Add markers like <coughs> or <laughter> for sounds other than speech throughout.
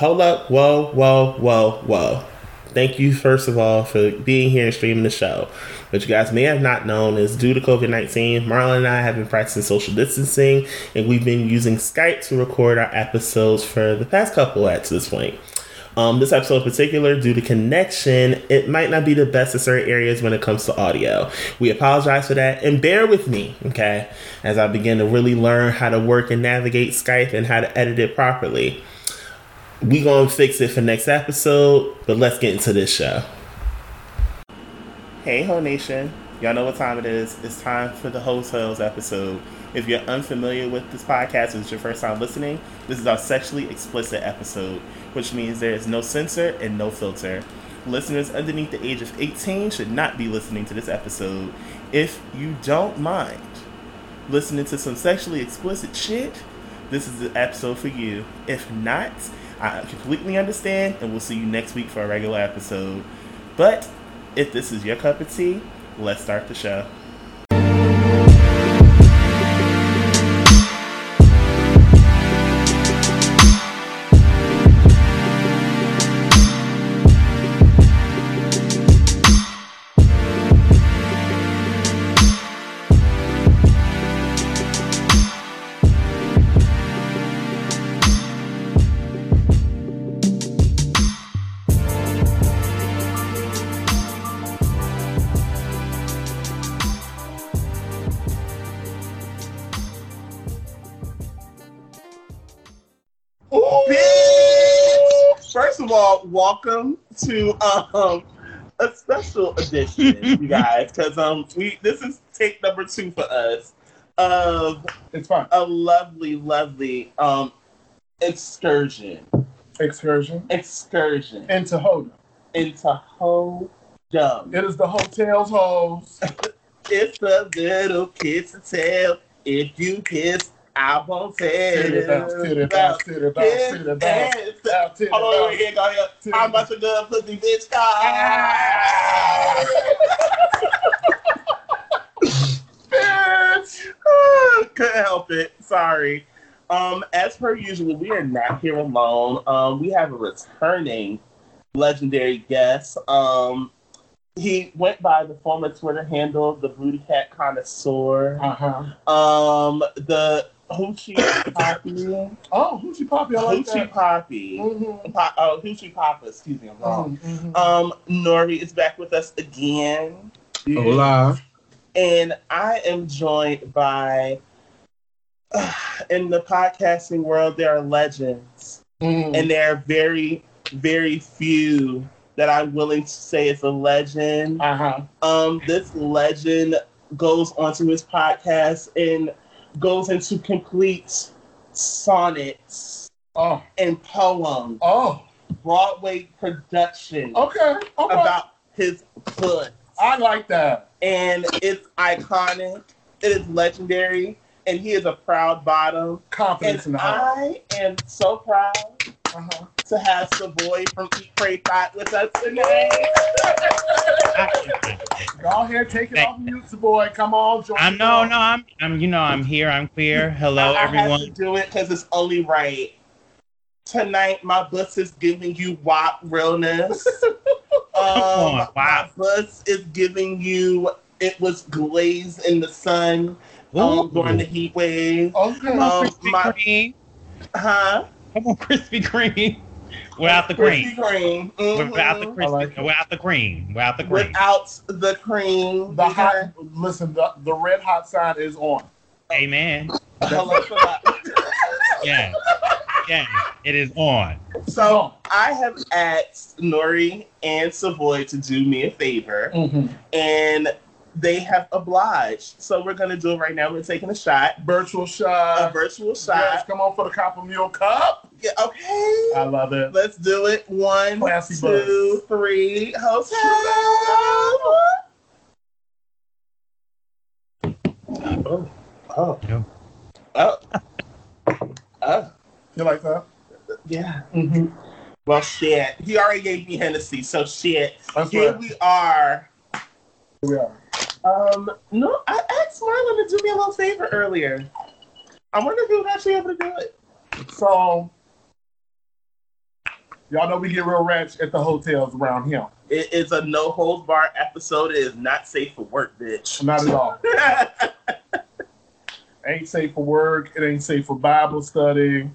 hold up, whoa, whoa, whoa, whoa. Thank you, first of all, for being here and streaming the show. What you guys may have not known is due to COVID 19, Marlon and I have been practicing social distancing, and we've been using Skype to record our episodes for the past couple at this point. Um, this episode in particular, due to connection, it might not be the best in certain areas when it comes to audio. We apologize for that and bear with me, okay, as I begin to really learn how to work and navigate Skype and how to edit it properly. We gonna fix it for next episode, but let's get into this show. Hey, Ho Nation. Y'all know what time it is. It's time for the Hotels episode. If you're unfamiliar with this podcast, it's your first time listening, this is our sexually explicit episode, which means there is no censor and no filter. Listeners underneath the age of 18 should not be listening to this episode. If you don't mind listening to some sexually explicit shit, this is the episode for you. If not, I completely understand, and we'll see you next week for a regular episode. But if this is your cup of tea, let's start the show. Welcome to um a special edition, you <laughs> guys, because um we this is take number two for us of It's fine. a lovely, lovely um excursion, Excursion excursion into Hoda. into Hodum. It is the hotel's hose. <laughs> It's a little kiss to tell. If you kiss, I won't tell. Hold on, here, go here. I'm about to go pussy bitch. Ah. <laughs> Bitch. <laughs> Couldn't help it. Sorry. Um, as per usual, we are not here alone. Um, we have a returning legendary guest. Um, he went by the former Twitter handle, the Booty Cat Connoisseur. Uh-huh. Um, the Hoochie <coughs> Poppy. Oh, Hoochie Poppy, I like Hoochie that. Poppy. Mhm. Po- oh, Hoochie Papa. Excuse me, I'm wrong. Mhm, mhm. Um, Nori is back with us again. Hola. And I am joined by, <sighs> in the podcasting world, there are legends. Mhm. And there are very, very few that I'm willing to say is a legend. Uh-huh. Um, this legend goes onto his podcast and goes into complete sonnets Oh, and poems, oh, Broadway production okay, okay. about his foot. I like that. and it's iconic. It is legendary, and he is a proud bottom. And Confidence in the. I am so proud Uh-huh. To have Savoy from Eat Pray Thought with us tonight. Go ahead, take it off mute, boy. Come on, join I'm no, no, I'm, I'm, you know, I'm here. I'm queer. Hello, I, I have to do it because it's only right. Tonight, my bus is giving you WAP realness. <laughs> um, on, My bus is giving you. It was glazed in the sun um, during the heat wave. Okay. Um, Krispy my- Kreme. Huh? Come on, Krispy Kreme. Without the cream. Krispy Kreme. Mhm. Without the I Krispy. like. Without the cream. Without the cream. Without the cream. The hot, listen, the, the red hot sign is on. Amen. Hello for that. Yeah. Yeah. It is on. so I have asked Nori and Savoy to do me a favor, Mm-hmm. and they have obliged. So we're gonna do it right now. We're taking a shot, Virtual shot. a shot. virtual Yes, shot. come on for the copper mule cup. Yeah, okay. I love it. Let's do it. One, Classy two, three. Hotel. Oh. Oh. No. Oh. Oh. You like that? Yeah. Mm-hmm. Well, shit. He already gave me Hennessy, so shit. That's Here right. we are. Here we are. Um, no, I asked Marlon to do me a little favor earlier. I wonder if he was actually able to do it. So Y'all know we get real ratchet at the hotels around here. It is a no holds bar episode. It is not safe for work, bitch. Not at all. <laughs> ain't safe for work. It ain't safe for Bible study.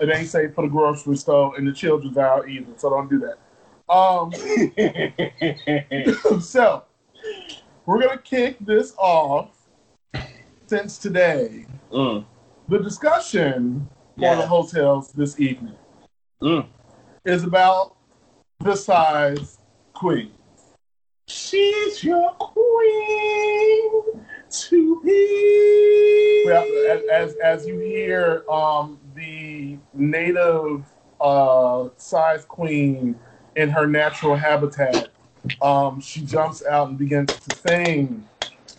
It ain't safe for the grocery store and the children's aisle either. So don't do that. Um, <laughs> <laughs> so we're gonna kick this off since today. Mm, The discussion for the hotels this evening mm. is about the size queen. She's your queen to be. Well, as, as, as you hear um, the native uh, size queen in her natural habitat, um, she jumps out and begins to sing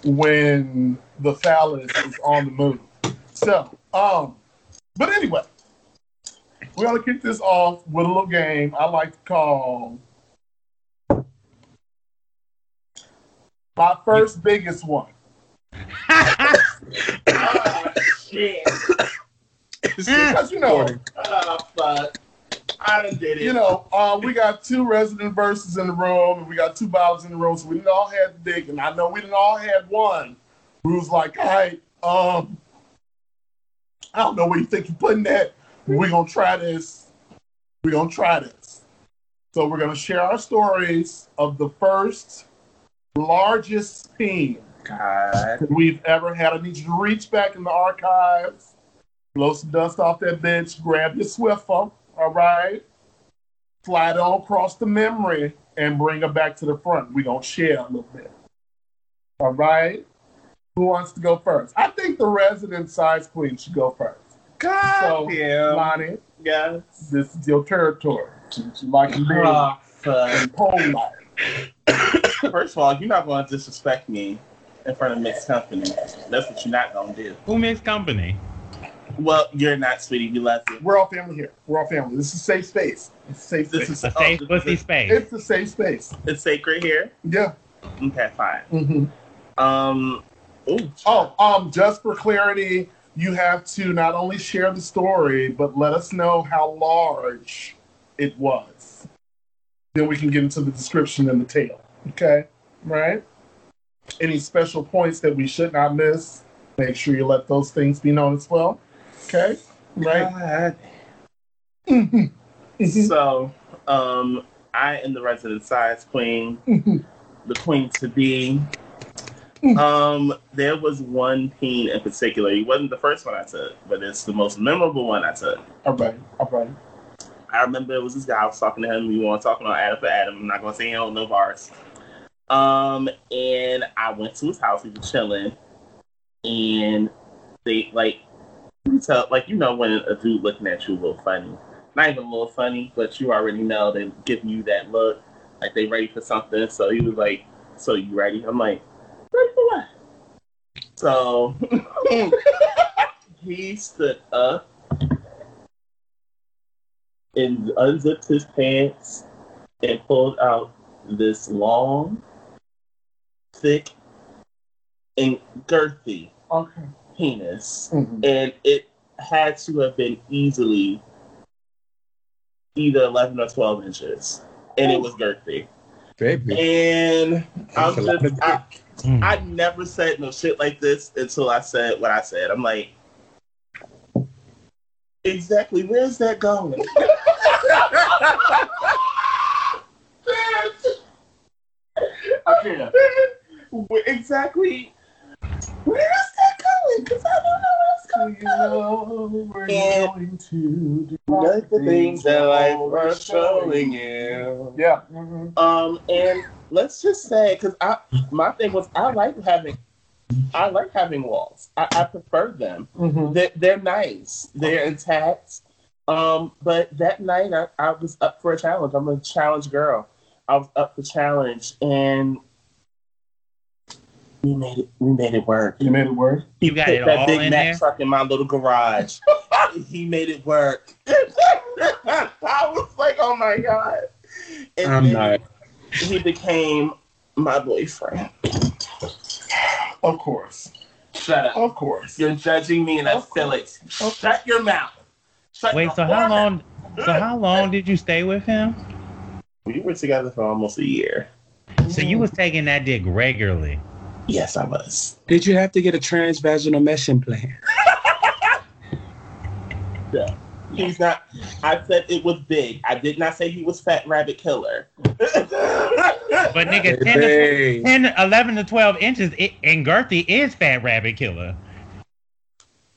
when the phallus is on the move. So, um, but anyway, we're gonna kick this off with a little game I like to call my first biggest one. Ah, <laughs> shit. Because you know, fuck. I done did it. you know, uh, we got two resident verses in the room, and we got two bottles in the room, so we didn't all have the dick, and I know we didn't all had one who was like, all right, um, I don't know where you think you're putting that. We're gonna try this. We're gonna try this. So we're gonna share our stories of the first largest team God. we've ever had. I need you to reach back in the archives, blow some dust off that bench, grab your Swiffer, all right? Slide on across the memory and bring her back to the front. We're going to share a little bit. All right? Who wants to go first? I think the resident size queen should go first. God So, damn. Lonnie, Yes. this is your territory. You like to be Ah, in pole life. <coughs> First of all, you're not going to disrespect me in front of mixed company. That's what you're not going to do. Who makes company? Well, you're not, sweetie. You love it. We're all family here. We're all family. This is safe space. It's a safe This space. is A oh, safe this- pussy this- space. It's a safe space. It's sacred here. Yeah. Okay, fine. hmm Um. Ooh, Oh, um, just for clarity, you have to not only share the story, but let us know how large it was. Then we can get into the description and the tale. Okay? Right? Any special points that we should not miss, make sure you let those things be known as well. Okay? Right? Mhm. <laughs> Mhm. So, um, I am the resident size queen, <laughs> the queen to be. Um, there was one teen in particular. He wasn't the first one I took, but it's the most memorable one I took. all right. All right. I remember it was this guy. I was talking to him. We weren't talking on Adam for Adam. I'm not gonna say he don't know bars. Um, and I went to his house. We were chilling, and they like you tell like you know when a dude looking at you a little funny, not even a little funny, but you already know they give you that look like they ready for something. So he was like, "So you ready?" I'm like, "Ready for what?" So <laughs> he stood up and unzipped his pants and pulled out this long, thick, and girthy Okay. Penis. Mhm. And it had to have been easily either 11 or 12 inches. And it was girthy. Baby. And I'm That's a lot just, of I, Mm. I never said no shit like this until I said what I said. I'm like, exactly, where's that going? <laughs> I. Where- exactly, where is that going? Because I don't know where it's going. we're And going to do Like the things that life we're showing you. Yeah. Um, and let's just say, because I my thing was I like having, I like having walls. I, I prefer them. Mhm. They're, they're nice. They're intact. Um, but that night I, I was up for a challenge. I'm a challenge girl. I was up for challenge, and we made it. We made it work. You made it work. You got Put it that all big in Mack there. truck in my little garage. <laughs> he made it work. <laughs> I was like, oh my god. And I'm then not. He became my boyfriend. Of course. Shut up. Of course. You're judging me and I Of feel it. Of Shut your mouth. Shut Wait, your so how whore long? So how <laughs> long did you stay with him? We were together for almost a year. So you was taking that dick regularly. Yes, I was. Did you have to get a transvaginal mesh implant? No, <laughs> he's not. I said it was big. I did not say he was fat rabbit killer. <laughs> But nigga, 10 to, 10, 11 to 12 inches it, and girthy is fat rabbit killer.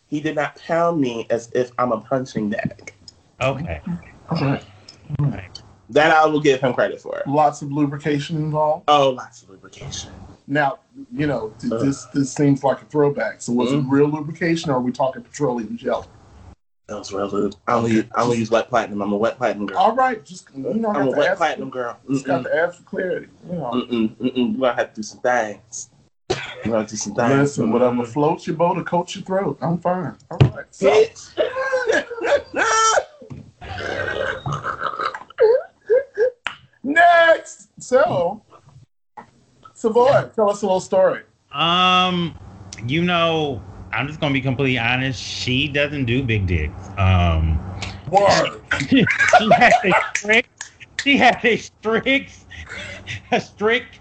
he did not pound me as if I'm a punching bag. Okay. Alright. That I will give him credit for. Lots of lubrication involved. Oh, lots of lubrication. Now, you know, th- this this seems like a throwback. So, was Mhm. it real lubrication, or are we talking petroleum jelly? That was real lube. I only use, I only use wet platinum. I'm a wet platinum girl. All right, just you know, I'm a wet platinum girl. Just got to ask for clarity. You know, mm-mm, mm-mm. You gonna have to do some things. You gonna do some things. listen, whatever floats your boat or coats your throat, I'm fine. All right. So, <laughs> next, so Savoy, tell us a little story. Um, you know, I'm just gonna be completely honest. She doesn't do big dicks. Um, Word. <laughs> she has a strict. She has a strict, a strict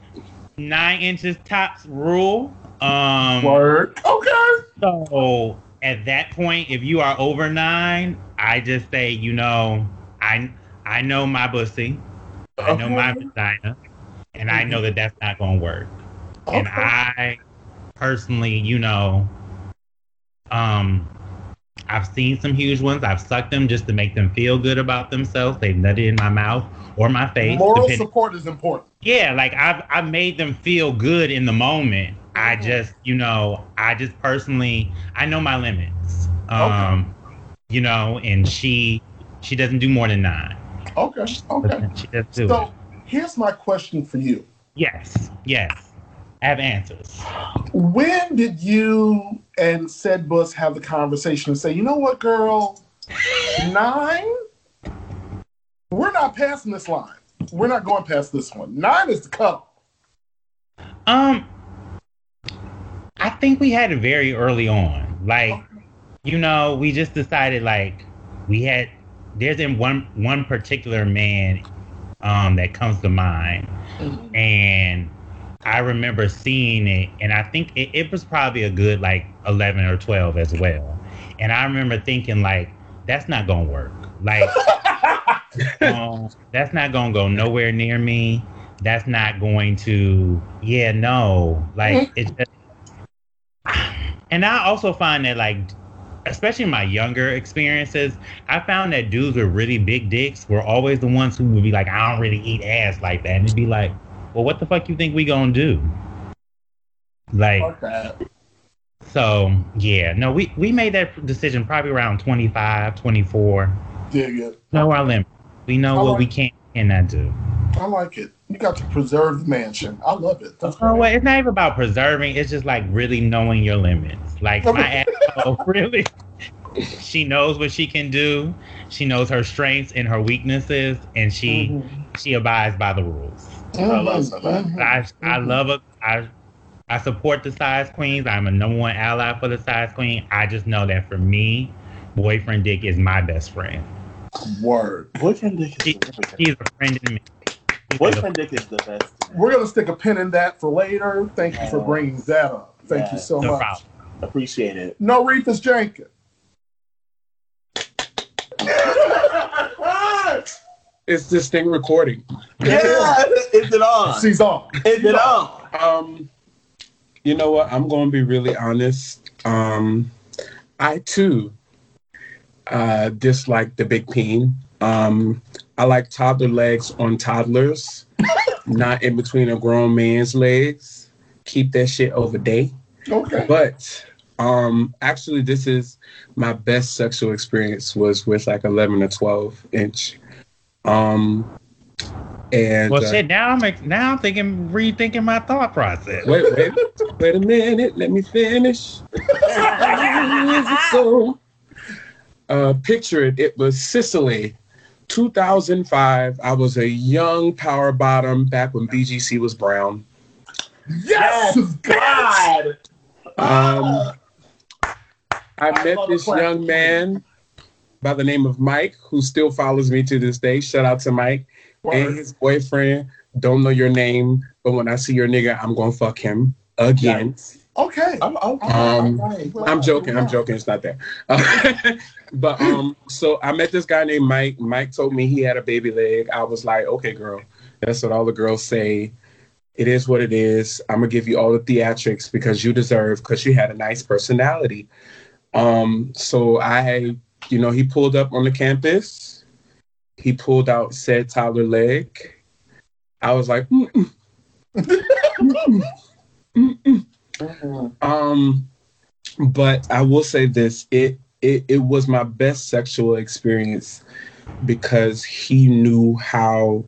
nine inches tops rule. Um, Word. Okay. so at that point, if you are over nine, I just say, you know, I I know my pussy, I know my vagina, and I know that that's not gonna work. And I personally, you know, um, I've seen some huge ones. I've sucked them just to make them feel good about themselves. They've nutted in my mouth or my face. Moral depending- support is important. yeah, like I've I made them feel good in the moment. I just, you know, I just personally I know my limits. Um, you know, and she she doesn't do more than nine. Okay. Okay. She doesn't do it. So here's my question for you. Yes, yes. I have answers. When did you and said Bus have the conversation and say, you know what, girl, nine? We're not passing this line. We're not going past this one. Nine is the cutoff. Um, I think we had it very early on. Like, you know, we just decided like we had. There's in one one particular man, um, that comes to mind, and I remember seeing it, and I think it, it was probably a good like eleven or twelve as well. And I remember thinking like, that's not gonna work. Like, <laughs> um, that's not gonna go nowhere near me. That's not going to. Yeah, no. Like it's just. And I also find that like, especially in my younger experiences, I found that dudes with really big dicks were always the ones who would be like, I don't really eat ass like that, and it'd be like, well, what the fuck you think we gonna do? Like, so yeah, no, we we made that decision probably around 25, 24. Yeah, it. Know our limit. We know I what like- we can and cannot do. I like it. You got to preserve the mansion. I love it. That's You know great. what? It's not even about preserving. It's just like really knowing your limits. Like my asshole, <laughs> really. She knows what she can do. She knows her strengths and her weaknesses, and she Mhm. she abides by the rules. Mhm. love that. Mhm. I I Mhm. love it. I I support the size queens. I'm a number one ally for the size queen. I just know that for me, boyfriend dick is my best friend. Word. Boyfriend dick is She- He's a friend in me. He's a- Boyfriend dick is the best. We're gonna stick a pin in that for later. Thank you for bringing that up. Thank you so no much. problem. Appreciate it. No Reefus Jenkins. <laughs> Is this thing recording? yeah, is it on? She's on. Is it on? Um, you know what? I'm going to be really honest. Um, I too uh, dislike the big peen. Um, I like toddler legs on toddlers, not in between a grown man's legs. Keep that shit over day. Okay. But um, actually, this is my best sexual experience was with like 11 or 12 inch. Um, and Well, uh, shit. Now I'm ex- now I'm thinking, rethinking my thought process. Wait, wait, wait a minute. Let me finish. <laughs> <laughs> so, uh, picture it. It was Sicily, 2005. I was a young power bottom back when BGC was brown. Yes, God. Um, I I met this young man by the name of Mike, who still follows me to this day. Shout out to Mike and his boyfriend. Don't know your name, but when I see your nigga, I'm gonna fuck him again. Okay. I'm okay. Um, Alright, well, I'm joking. I'm joking. It's not that. Uh, <laughs> but um, so I met this guy named Mike. Mike told me he had a baby leg. I was like, okay, girl, that's what all the girls say. It is what it is. I'm gonna give you all the theatrics because you deserve. Because you had a nice personality. Um, so I, you know, he pulled up on the campus. He pulled out said Tyler leg. I was like, mm-mm. <laughs> Mm-mm. Mm-mm. Mhm. Um, but I will say this: it it it was my best sexual experience because he knew how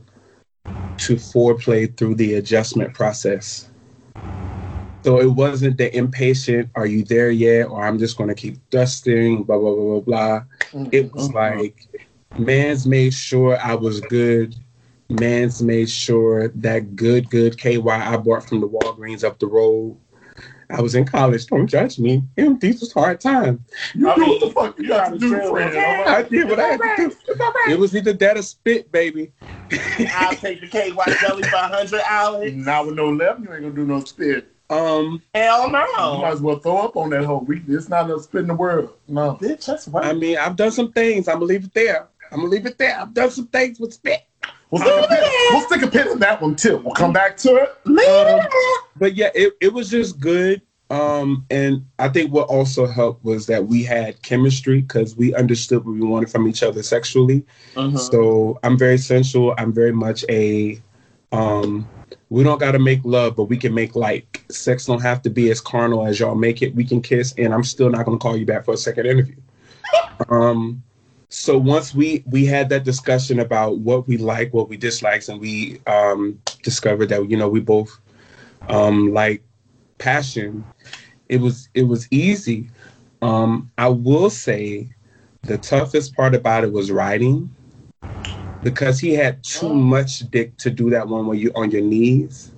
to foreplay through the adjustment process. So it wasn't the impatient, "Are you there yet?" or "I'm just going to keep dusting," blah blah blah blah blah. It was Mhm. like, man's made sure I was good. Man's made sure that good, good KY I bought from the Walgreens up the road. I was in college. Don't judge me. Them, these was hard times. You I do mean, what the fuck you got to do, friend. gotta I did what I had to do. It was either that or spit, baby. I'll take the KY jelly for 100 hours. <laughs> Not with no left, you ain't gonna do no spit. Um, Hell no. You might as well throw up on that whole week. it's not a spit in the world. No. Bitch, that's I mean, I've done some things. I'm gonna leave it there. I'm gonna leave it there. I've done some things with spit. We'll stick, a pin, we'll stick a pin in that one too. We'll come back to it. Um, but yeah, it, it was just good. Um, and I think what also helped was that we had chemistry because we understood what we wanted from each other sexually. Mhm. So I'm very sensual. I'm very much a um we don't gotta make love, but we can make like sex don't have to be as carnal as y'all make it. We can kiss and I'm still not gonna call you back for a second interview. <laughs> um so once we we had that discussion about what we like, what we dislikes, and we um discovered that you know we both um like passion, it was it was easy. Um I will say the toughest part about it was writing because he had too much dick to do that one where you on your knees.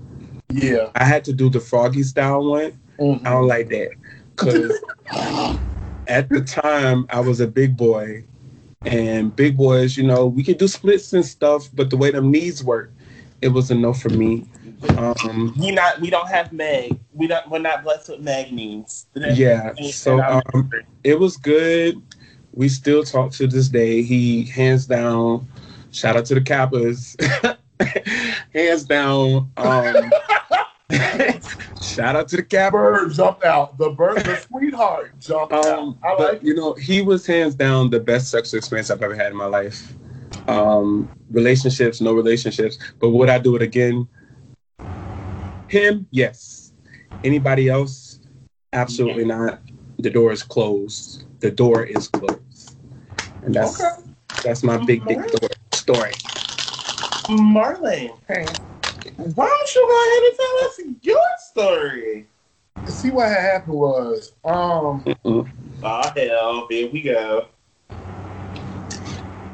Yeah. I had to do the froggy style one. Mhm. I don't like that because <laughs> at the time I was a big boy, and big boys, you know, we could do splits and stuff, but the way them knees work, it was a no for me. Um, We not we don't have Meg. We don't we're not blessed with Meg needs. Yeah, so, um, it was good. We still talk to this day. He hands down. Shout out to the Kappas. <laughs> hands down. Um, <laughs> <laughs> shout out to the Kappas. Bird jumped out. The bird, the sweetheart jumped Um, out. I but like you know, he was hands down the best sexual experience I've ever had in my life. Um, relationships, no relationships. But would I do it again? Him, yes. Anybody else? Absolutely not. The door is closed. The door is closed. And that's Okay. that's my big big door story. Marlene, Hey, why don't you go ahead and tell us your story? see what happened was, um, Oh <laughs> hell, here we go.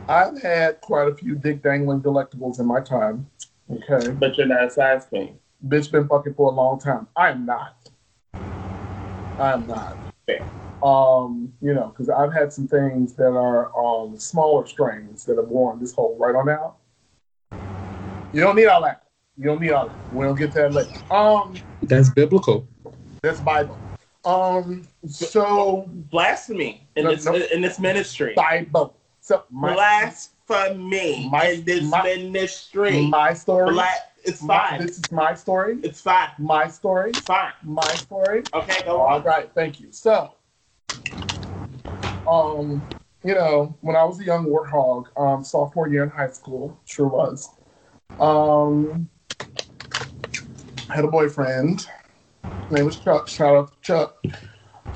I've had quite a few dick dangling delectables in my time. Okay. But you're not a size queen. Bitch been fucking for a long time. I am not. I am not. Fair. Um, you know, because I've had some things that are um smaller strains that have worn this whole right on out. You don't need all that. You don't need all that. We'll get to that later. Um, That's biblical. that's Bible. Um, so Blasphemy in No, this no. in this ministry. Bible. So my Blasphemy My- in this my- ministry. my story. Black. It's My- fine. this is my story. It's fine. My story. It's fine. My story. Okay, go All on. right, thank you. So, um, you know, when I was a young warthog, um, sophomore year in high school, sure was. Um, had a boyfriend. His name was Chuck. Shout out to Chuck.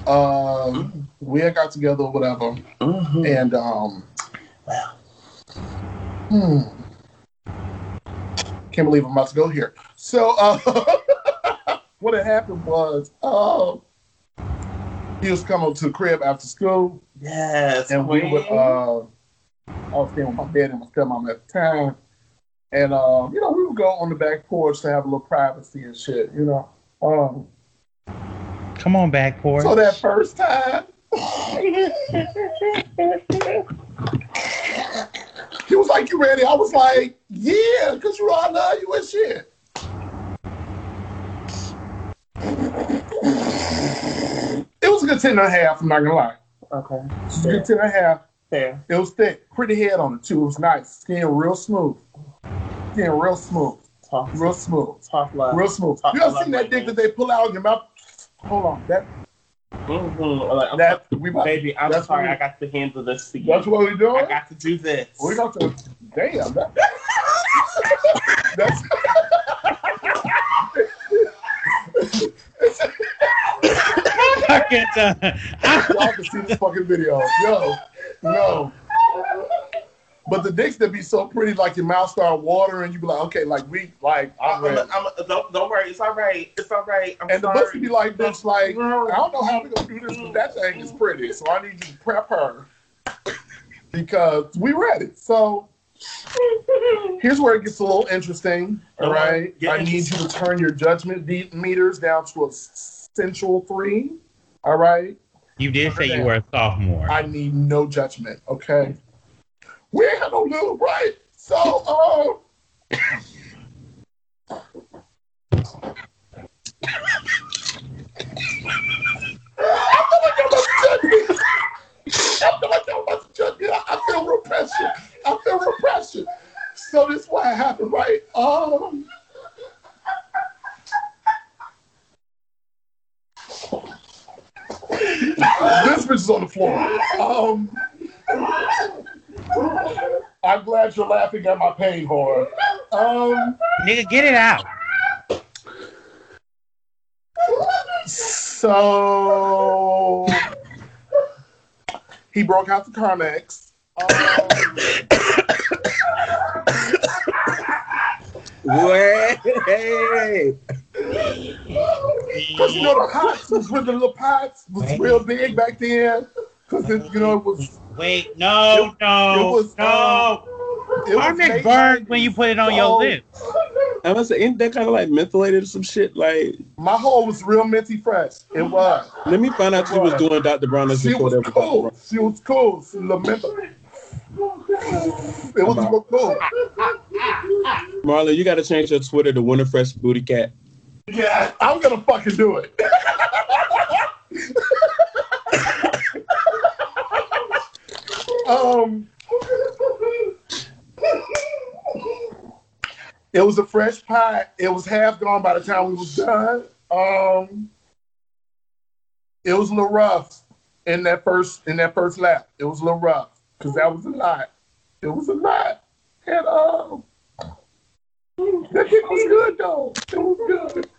Um, we had got together, or whatever, Mhm. and um, Wow. hmm, can't believe I'm about to go here. So, uh, <laughs> what had happened was, uh, he was coming to the crib after school, Yes. and we would. Uh, I was staying with my dad and my stepmom at the time, and uh, you know, we would go on the back porch to have a little privacy and shit, you know. Um, Come on back, porch. so that first time, He was like, "You ready?" I was like, "Yeah," because you know I love you and shit. It was a good ten and a half. I'm not gonna lie. Okay. It was a good ten and a half. Fair. It was thick, pretty head on it too. It was nice. Skin real smooth. Skin real smooth. Talk, Real smooth. talk love. Real smooth. I- You ever seen that dick that they pull out in your mouth? Hold on. That Mm-hmm. Like, that we about, baby, I'm sorry. what I got to handle this you. that's what we doing? I got to do this. we got to damn that, <laughs> that's Fucking done. y'all can see this fucking video. Yo, no. <laughs> But the dicks that be so pretty, like your mouth start watering, you be like, okay, like we, like I'm I'm, ready. I'm, don't, don't worry. It's all right. It's all right. I'm And the sorry. pussy be like, bitch, like, I don't know how we gonna do this, but that thing is pretty. So I need you to prep her <laughs> because we ready. So here's where it gets a little interesting. All Uh-huh. right. I need you to turn your judgment meters down to a sensual three. All right. You did say you were a sophomore. I need no judgment. Okay. We ain't had no little right. So um I feel like I'm about to judge me. I like I'm about judge. I, I feel repression. I feel repression. So this is why what happened, right? Um this bitch is on the floor. Um I'm glad you're laughing at my pain, whore. Um Nigga, get it out. So he broke out the Carmex. Um, <coughs> Wait. <coughs> Cause you know the pots was with the little pots was real big back then. Cause you know it was Wait, no, no, it was, no. Uh, it was Carmex late burns when you put it on So, your oh. lips. I must say, ain't that kind of like mentholated or some shit? Like, My hole was real minty fresh. It was. let me find out she was doing Dr. Bronner's She before was that was Dr. cool. She was cool. She lamented. It was real cool. Marlon, you got to change your Twitter to Winter Fresh Booty Cat. Yeah, I'm gonna fucking do it. um, it was a fresh pie. It was half gone by the time we was done. Um, it was a little rough in that first in that first lap. It was a little rough because that was a lot. It was a lot, and um, that kick was good though. It was good.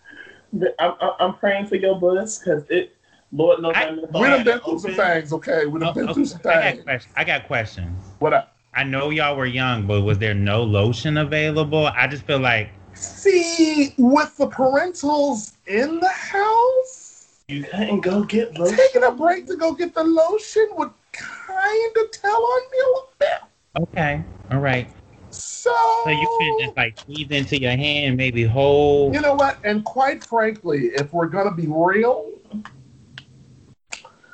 I'm, I'm- I'm praying for your bus because it, Lord knows I- I'm We done been through some things, okay? We done Oh, been okay, through some I got things. questions. I got questions. What up? I know y'all were young, but was there no lotion available? I just feel like See, with the parentals in the house, You couldn't go get lotion. taking a break to go get the lotion would kind of tell on me a little bit. okay, all right. So, So you can just like squeeze into your hand, maybe hold. you know what? And quite frankly, if we're gonna be real,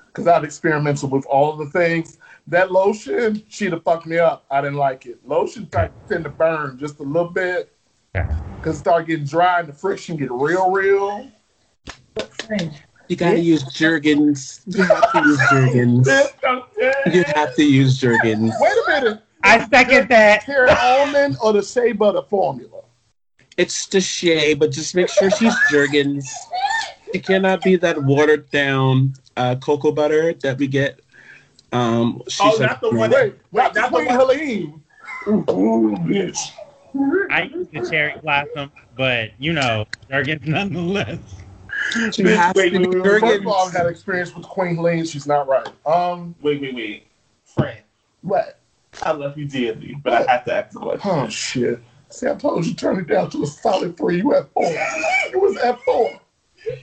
because I've experimented with all the things, that lotion, she'd have fucked me up. I didn't like it. Lotion type tend to burn just a little bit. Okay. Cause it start getting dry and the friction get real, real. You got to use Jergens. You have to use Jergens. <laughs> You have to use Jergens. Wait a minute. I second that. Carrot almond or the shea butter formula? It's the shea, but just make sure she's Jergens. It cannot be that watered down uh, cocoa butter that we get. Um, she's Oh, not the one that- Wait, not the not Queen Helene. Ooh, bitch. I use the cherry blossom, but you know, Jergens nonetheless. She has Wait, to be wait, wait, First Jergens. of all, I've had experience with Queen Helene. She's not right. Um, Wait, wait, wait. Friend, what? <laughs> I love you dearly, but I have to ask a question. Oh shit. See, I told you turn it down to a solid three. You at four. It was at four.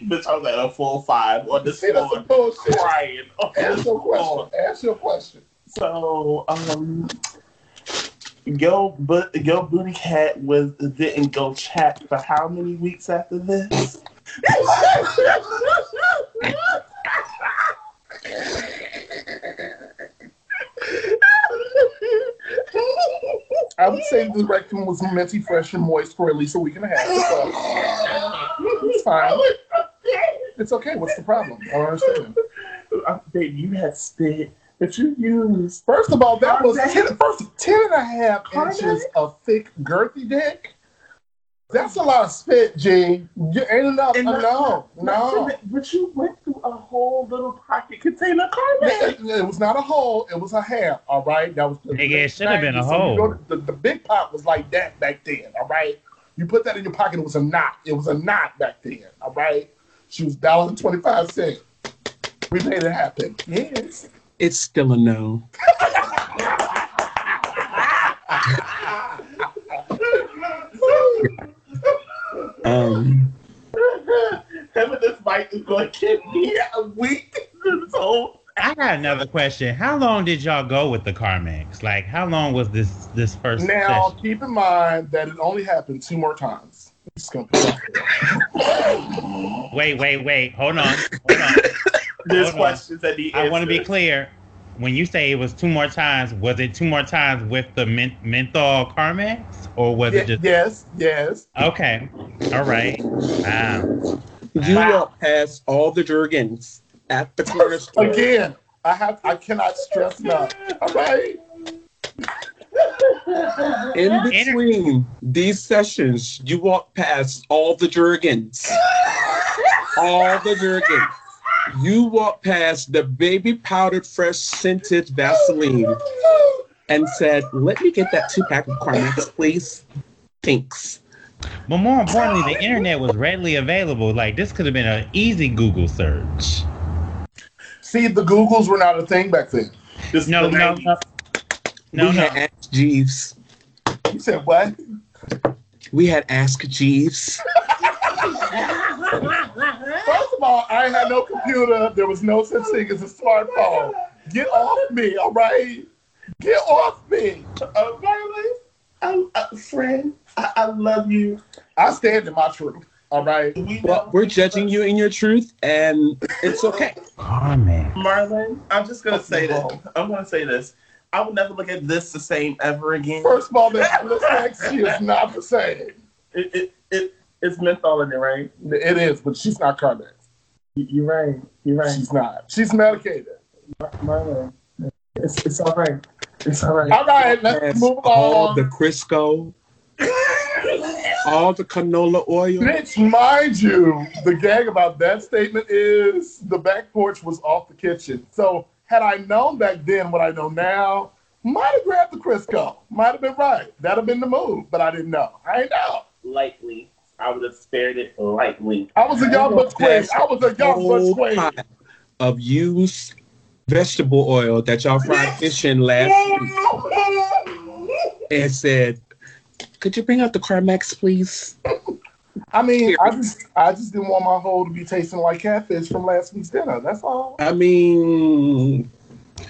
Bitch, I was at a full five on this See, floor crying. Ask your question. Ask your question. So, um, your but your booty cat was didn't go chat for how many weeks after this? <laughs> I would say the rectum was minty fresh and moist for at least a week and a half. So it's fine. It's okay. What's the problem? I don't understand. Uh, baby, you had spit that you used. First of all, that was? 10, first, 10 and a half inches of thick, girthy dick. That's a lot of spit, G. You ain't enough. And no, not- no. not But you went through a whole little pocket containing It, Carmex. it was not a hole. It was a hair. All right, that was. the Nigga, it late should have been a so hole. go to- the, the big pot was like that back then. All right, you put that in your pocket. It was a knot. It was a knot back then. All right, she was dollar and twenty five cents. We made it happen. Yes. It's still a no. <laughs> Um, Him and this mic is going to keep me a week. This whole I got another question. How long did y'all go with the Carmex? Like, how long was this this first Now session? keep in mind that it only happened two more times. Just gonna put Wait, wait, wait. Hold on. Hold on. <laughs> there's Hold on. questions that need I want to be clear. When you say it was two more times, was it two more times with the men- menthol Carmex, or was there. it just yes, yes. okay? All right. Wow. you Wow. walk past all the Jergens at the corner <laughs> store. Again, I have. I cannot stress enough. All right. <laughs> In between these sessions, you walk past all the Jergens. <laughs> all the Jergens. You walk past the baby powdered fresh scented Vaseline and said, Let me get that two pack of Carmex, please. Thanks. But more importantly, the internet was readily available. Like this could have been an easy Google search. See, the Googles were not a thing back then. This No, the no, no. No, we no. had Ask Jeeves. You said what? We had Ask Jeeves. <laughs> First of all, I had no computer. There was no such thing as a smartphone. Get off me, all right? Get off me. Uh, Marlon, I, uh, friend, I, I love you. I stand in my truth, all right? We well, we're judging you in your truth, and it's okay. Carmex. Marlon, I'm just gonna say this. I'm gonna say this. I will never look at this the same ever again. First of all, this, <laughs> this next she is not the same. It, it, it, it's menthol in it, right? It is, but she's not Carmex. You- You're right. You're right. She's not. She's medicated. Marlon, it's, it's all right. It's all right. All right, let's Past move all on. the Crisco, all the canola oil. Bitch, mind you, the gag about that statement is the back porch was off the kitchen. So had I known back then what I know now, might have grabbed the Crisco. Might have been right. That'd have been the move, but I didn't know. I ain't know. lightly. I would have spared it lightly. I was a young butch queen. I was a young whole butch queen. of used vegetable oil that y'all fried fish in last week and said, Could you bring out the Carmex, please? I mean, I just I just didn't want my hole to be tasting like catfish from last week's dinner. That's all. I mean,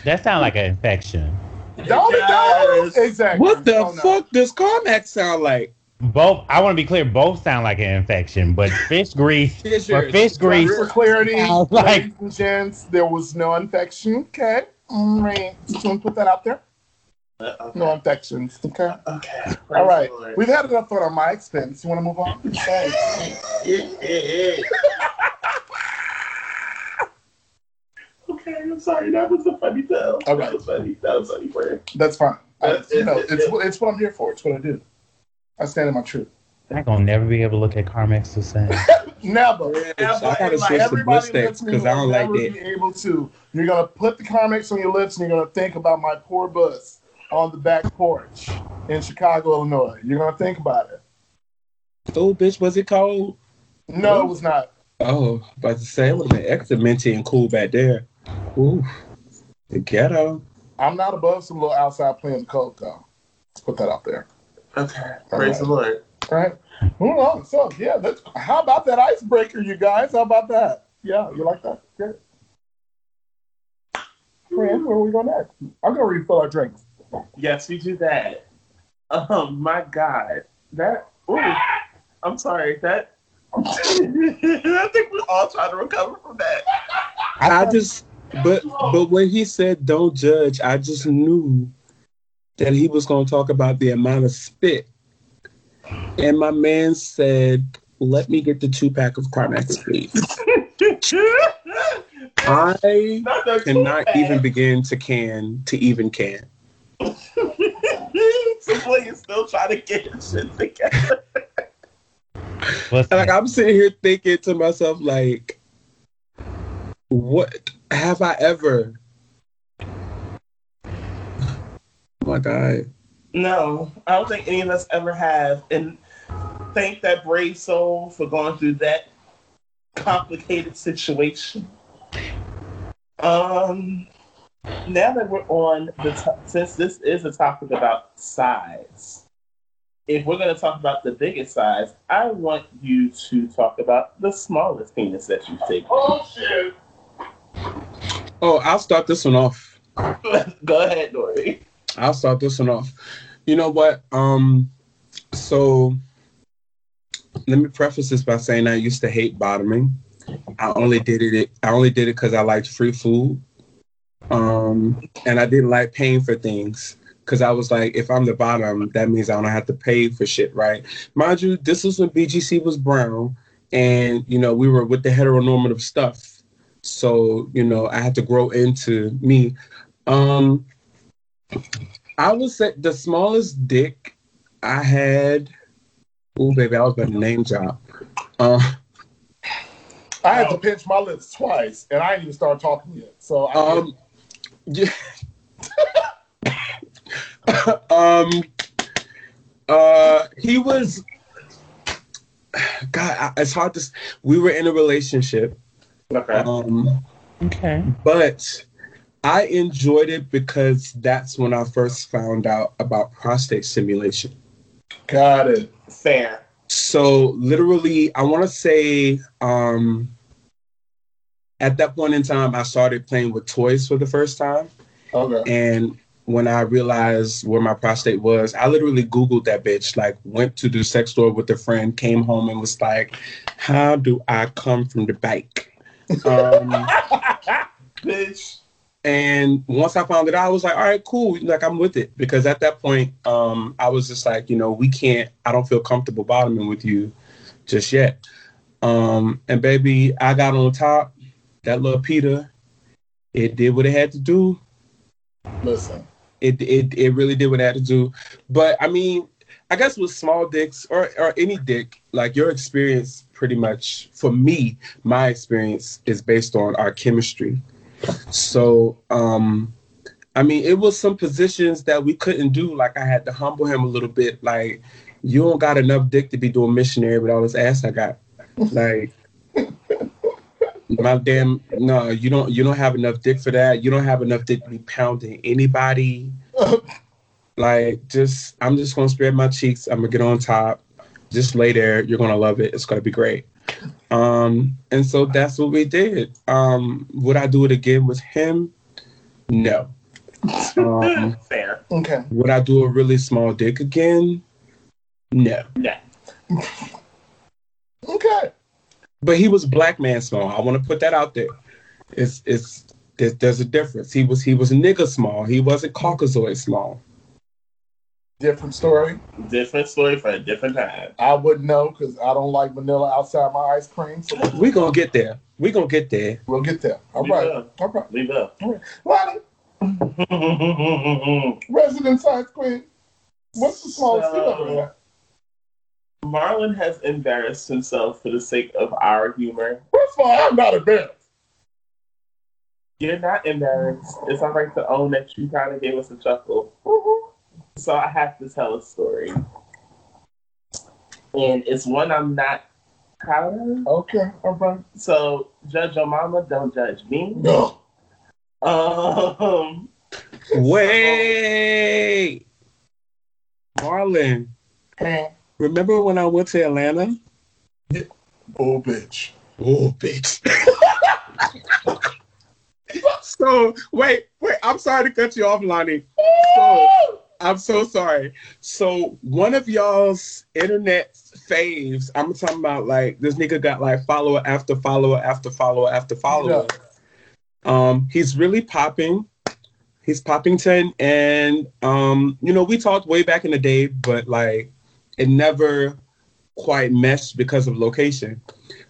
That sounds like an infection. Don't it does. don't? Exactly. what the Oh, no. fuck does Carmex sound like? Both. I want to be clear. Both sound like an infection, but <laughs> fish grease or fish grease. For clarity, <laughs> like- ladies and gents, there was no infection. Okay. Mm. All right. Just want to put that out there. Uh, okay. No infections. Okay. Okay. All Praise right. Lord. We've had enough fun on my expense. You want to move on? <laughs> Okay. Yeah, yeah, yeah. okay, I'm sorry. That was a funny tale. All right. That was funny. That was funny, friend. That's fine. I, That's- you know, it- it's it- it's what I'm here for. It's what I do. I stand in my truth. I'm gonna never be able to look at Carmex the same. <laughs> Never. I gotta Like, switch to everybody because I don't like that. be able to. You're gonna put the Carmex on your lips and you're gonna think about my poor bus on the back porch in Chicago, Illinois. You're gonna think about it. Oh, bitch, was it cold? No, it was not. Oh, about to say it would have been extra minty and cool back there. Ooh, the ghetto. I'm not above some little outside playing the cold though. Let's put that out there. Okay. Praise right. the Lord. All right. Moving on. So yeah, let's how about that icebreaker, you guys? How about that? Yeah, you like that? Good. Friend, where are we going next? I'm gonna refill our drinks. Yes, we do that. Oh my God, that. Ooh, I'm sorry. That. <laughs> I think we're all trying to recover from that. I just, but but when he said don't judge, I just knew that he was going to talk about the amount of spit. And my man said, let me get the two pack of Carmex, please. I cannot two-pack. even begin to can to even can. so boy, you still trying to get shit together. Like? I'm sitting here thinking to myself, like, what have I ever? My god. No, I don't think any of us ever have. And thank that brave soul for going through that complicated situation. Um, now that we're on the to- since this is a topic about size, if we're going to talk about the biggest size, I want you to talk about the smallest penis that you've taken. Oh shit! Oh, I'll start this one off. <laughs> Go ahead, Dory. I'll start this one off. You know what? Um, so let me preface this by saying I used to hate bottoming. I only did it. I only did it because I liked free food, um, and I didn't like paying for things. Because I was like, if I'm the bottom, that means I don't have to pay for shit, right? Mind you, this was when BGC was brown, and you know we were with the heteronormative stuff. So you know I had to grow into me. Um, I would say the smallest dick I had. Oh, baby, I was about to name drop. Uh, I had to pinch my lips twice, and I didn't even start talking yet. So I um, yeah. <laughs> um, uh, he was. God, I- it's hard to. We were in a relationship, Okay. um, Okay. but I enjoyed it because that's when I first found out about prostate stimulation. got it. Fair. So literally, I want to say, um, at that point in time, I started playing with toys for the first time, Okay. and when I realized where my prostate was, I literally Googled that bitch. Like, went to the sex store with a friend, came home and was like, "How do I come from the bike?" <laughs> Um, Bitch. And once I found it out, I was like, all right, cool. Like I'm with it. Because at that point, um, I was just like, you know, we can't, I don't feel comfortable bottoming with you just yet. Um, and baby, I got on top, that little Peter, it did what it had to do. Listen. It it it really did what it had to do. But I mean, I guess with small dicks or or any dick, like your experience pretty much for me, my experience is based on our chemistry. So um I mean it was some positions that we couldn't do. Like I had to humble him a little bit, like you don't got enough dick to be doing missionary with all this ass I got. Like my damn no, you don't you don't have enough dick for that. You don't have enough dick to be pounding anybody. Like just I'm just gonna spread my cheeks. I'm gonna get on top. Just lay there. You're gonna love it. It's gonna be great. Um, and so that's what we did. Um, would I do it again with him? No. <laughs> Um, Fair. Okay. would I do a really small dick again? No. Yeah. <laughs> Okay. But he was black man small. I want to put that out there. It's it's there's, there's a difference. He was he was nigga small. He wasn't Caucasoid small. Different story. Different story for a different time. I wouldn't know because I don't like vanilla outside my ice cream. So We gonna get there. We gonna get there. we'll get there. All We right. will. All right. Leave up. Lonnie, <laughs> resident science queen. What's the smallest you ever had? Marlon has embarrassed himself for the sake of our humor. First of all, I'm not embarrassed. You're not embarrassed. It's all right to own that you kind of gave us a chuckle. Mhm. So I have to tell a story. And it's one I'm not proud of. Okay. All right. So judge your mama, don't judge me. No. Um, Wait, Marlon. Hey. Remember when I went to Atlanta? Oh, bitch. Oh, bitch. <laughs> so wait, wait. I'm sorry to cut you off, Lonnie. So I'm so sorry. So one of y'all's internet faves, I'm talking about like this nigga got like follower after follower after follower after follower. Um, he's really popping. he's Poppington, and um, you know, we talked way back in the day, but like it never quite meshed because of location.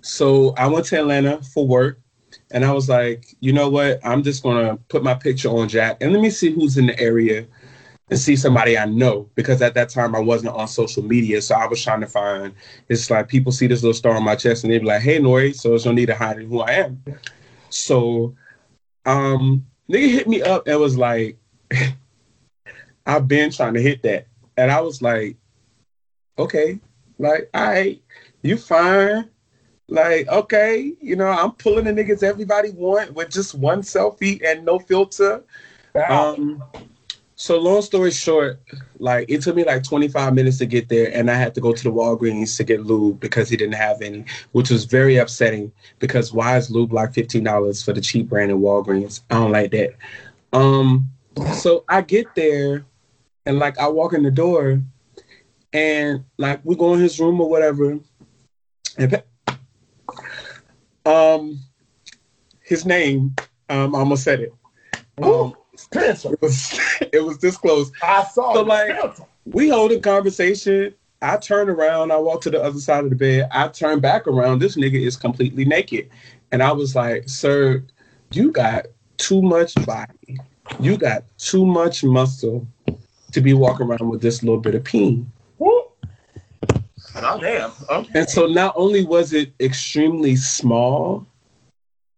So I went to Atlanta for work, and I was like, you know what? I'm just gonna put my picture on Jack, and let me see who's in the area and see somebody I know because at that time I wasn't on social media. So I was trying to find it's like people see this little star on my chest and they be like, hey Nori, so it's no need to hide who I am. So um nigga hit me up and was like, <laughs> I've been trying to hit that. And I was like, okay, like, all right, you fine. Like, okay, you know, I'm pulling the niggas everybody want with just one selfie and no filter. Um, so long story short, like it took me like 25 minutes to get there, and I had to go to the Walgreens to get lube because he didn't have any, which was very upsetting. Because why is lube like $15 for the cheap brand in Walgreens? I don't like that. Um, so I get there, and like I walk in the door, and like we go in his room or whatever, and um, his name, um, I almost said it. Um, Spencer. it was <laughs> it was this close. I saw So, like- Spencer. We hold a conversation. I turn around. I walk to the other side of the bed. I turn back around. This nigga is completely naked, and I was like, "Sir, you got too much body. You got too much muscle to be walking around with this little bit of peen." Oh damn. Okay. And so not only was it extremely small,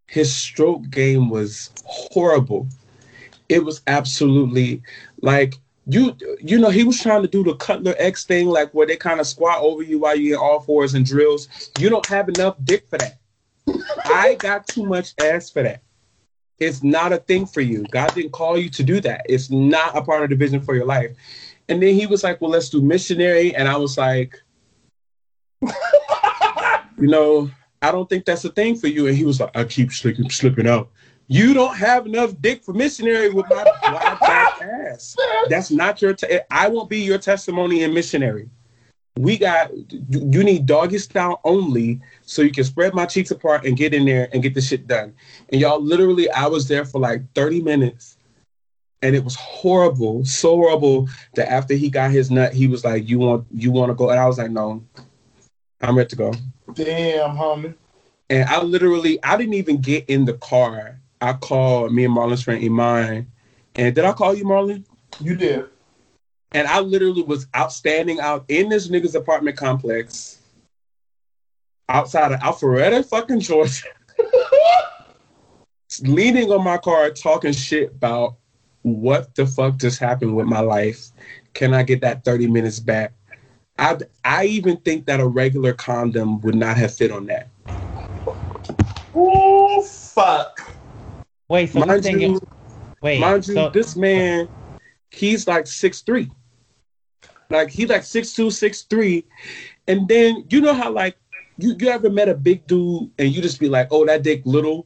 his stroke game was horrible. It was absolutely like you you know he was trying to do the Cutler X thing like where they kind of squat over you while you're in all fours and drills. You don't have enough dick for that. I got too much ass for that. It's not a thing for you. God didn't call you to do that. It's not a part of the vision for your life. And then he was like, "Well, let's do missionary," and I was like, <laughs> you know, I don't think that's a thing for you. And he was like, I keep slipping, slipping out. You don't have enough dick for missionary with my <laughs> back ass. That's not your. Te- I won't be your testimony in missionary. We got. You you need doggy style only, so you can spread my cheeks apart and get in there and get the shit done. And y'all, literally, I was there for like thirty minutes, and it was horrible, so horrible that after he got his nut, he was like, "You want, you want to go?" And I was like, "No, I'm ready to go." Damn, homie. And I literally, I didn't even get in the car. I called me and Marlon's friend Iman. And did I call you, Marlon? You did. And I literally was outstanding out in this nigga's apartment complex outside of Alpharetta, fucking Georgia, <laughs> leaning on my car, talking shit about what the fuck just happened with my life. Can I get that 30 minutes back? I, I even think that a regular condom would not have fit on that. Ooh, fuck. Wait, so I'm Mind thinking. you, Wait, Mind you, so this man, he's like six three. Like he's like six two, six three. And then you know how like you, you ever met a big dude and you just be like, oh, that dick little.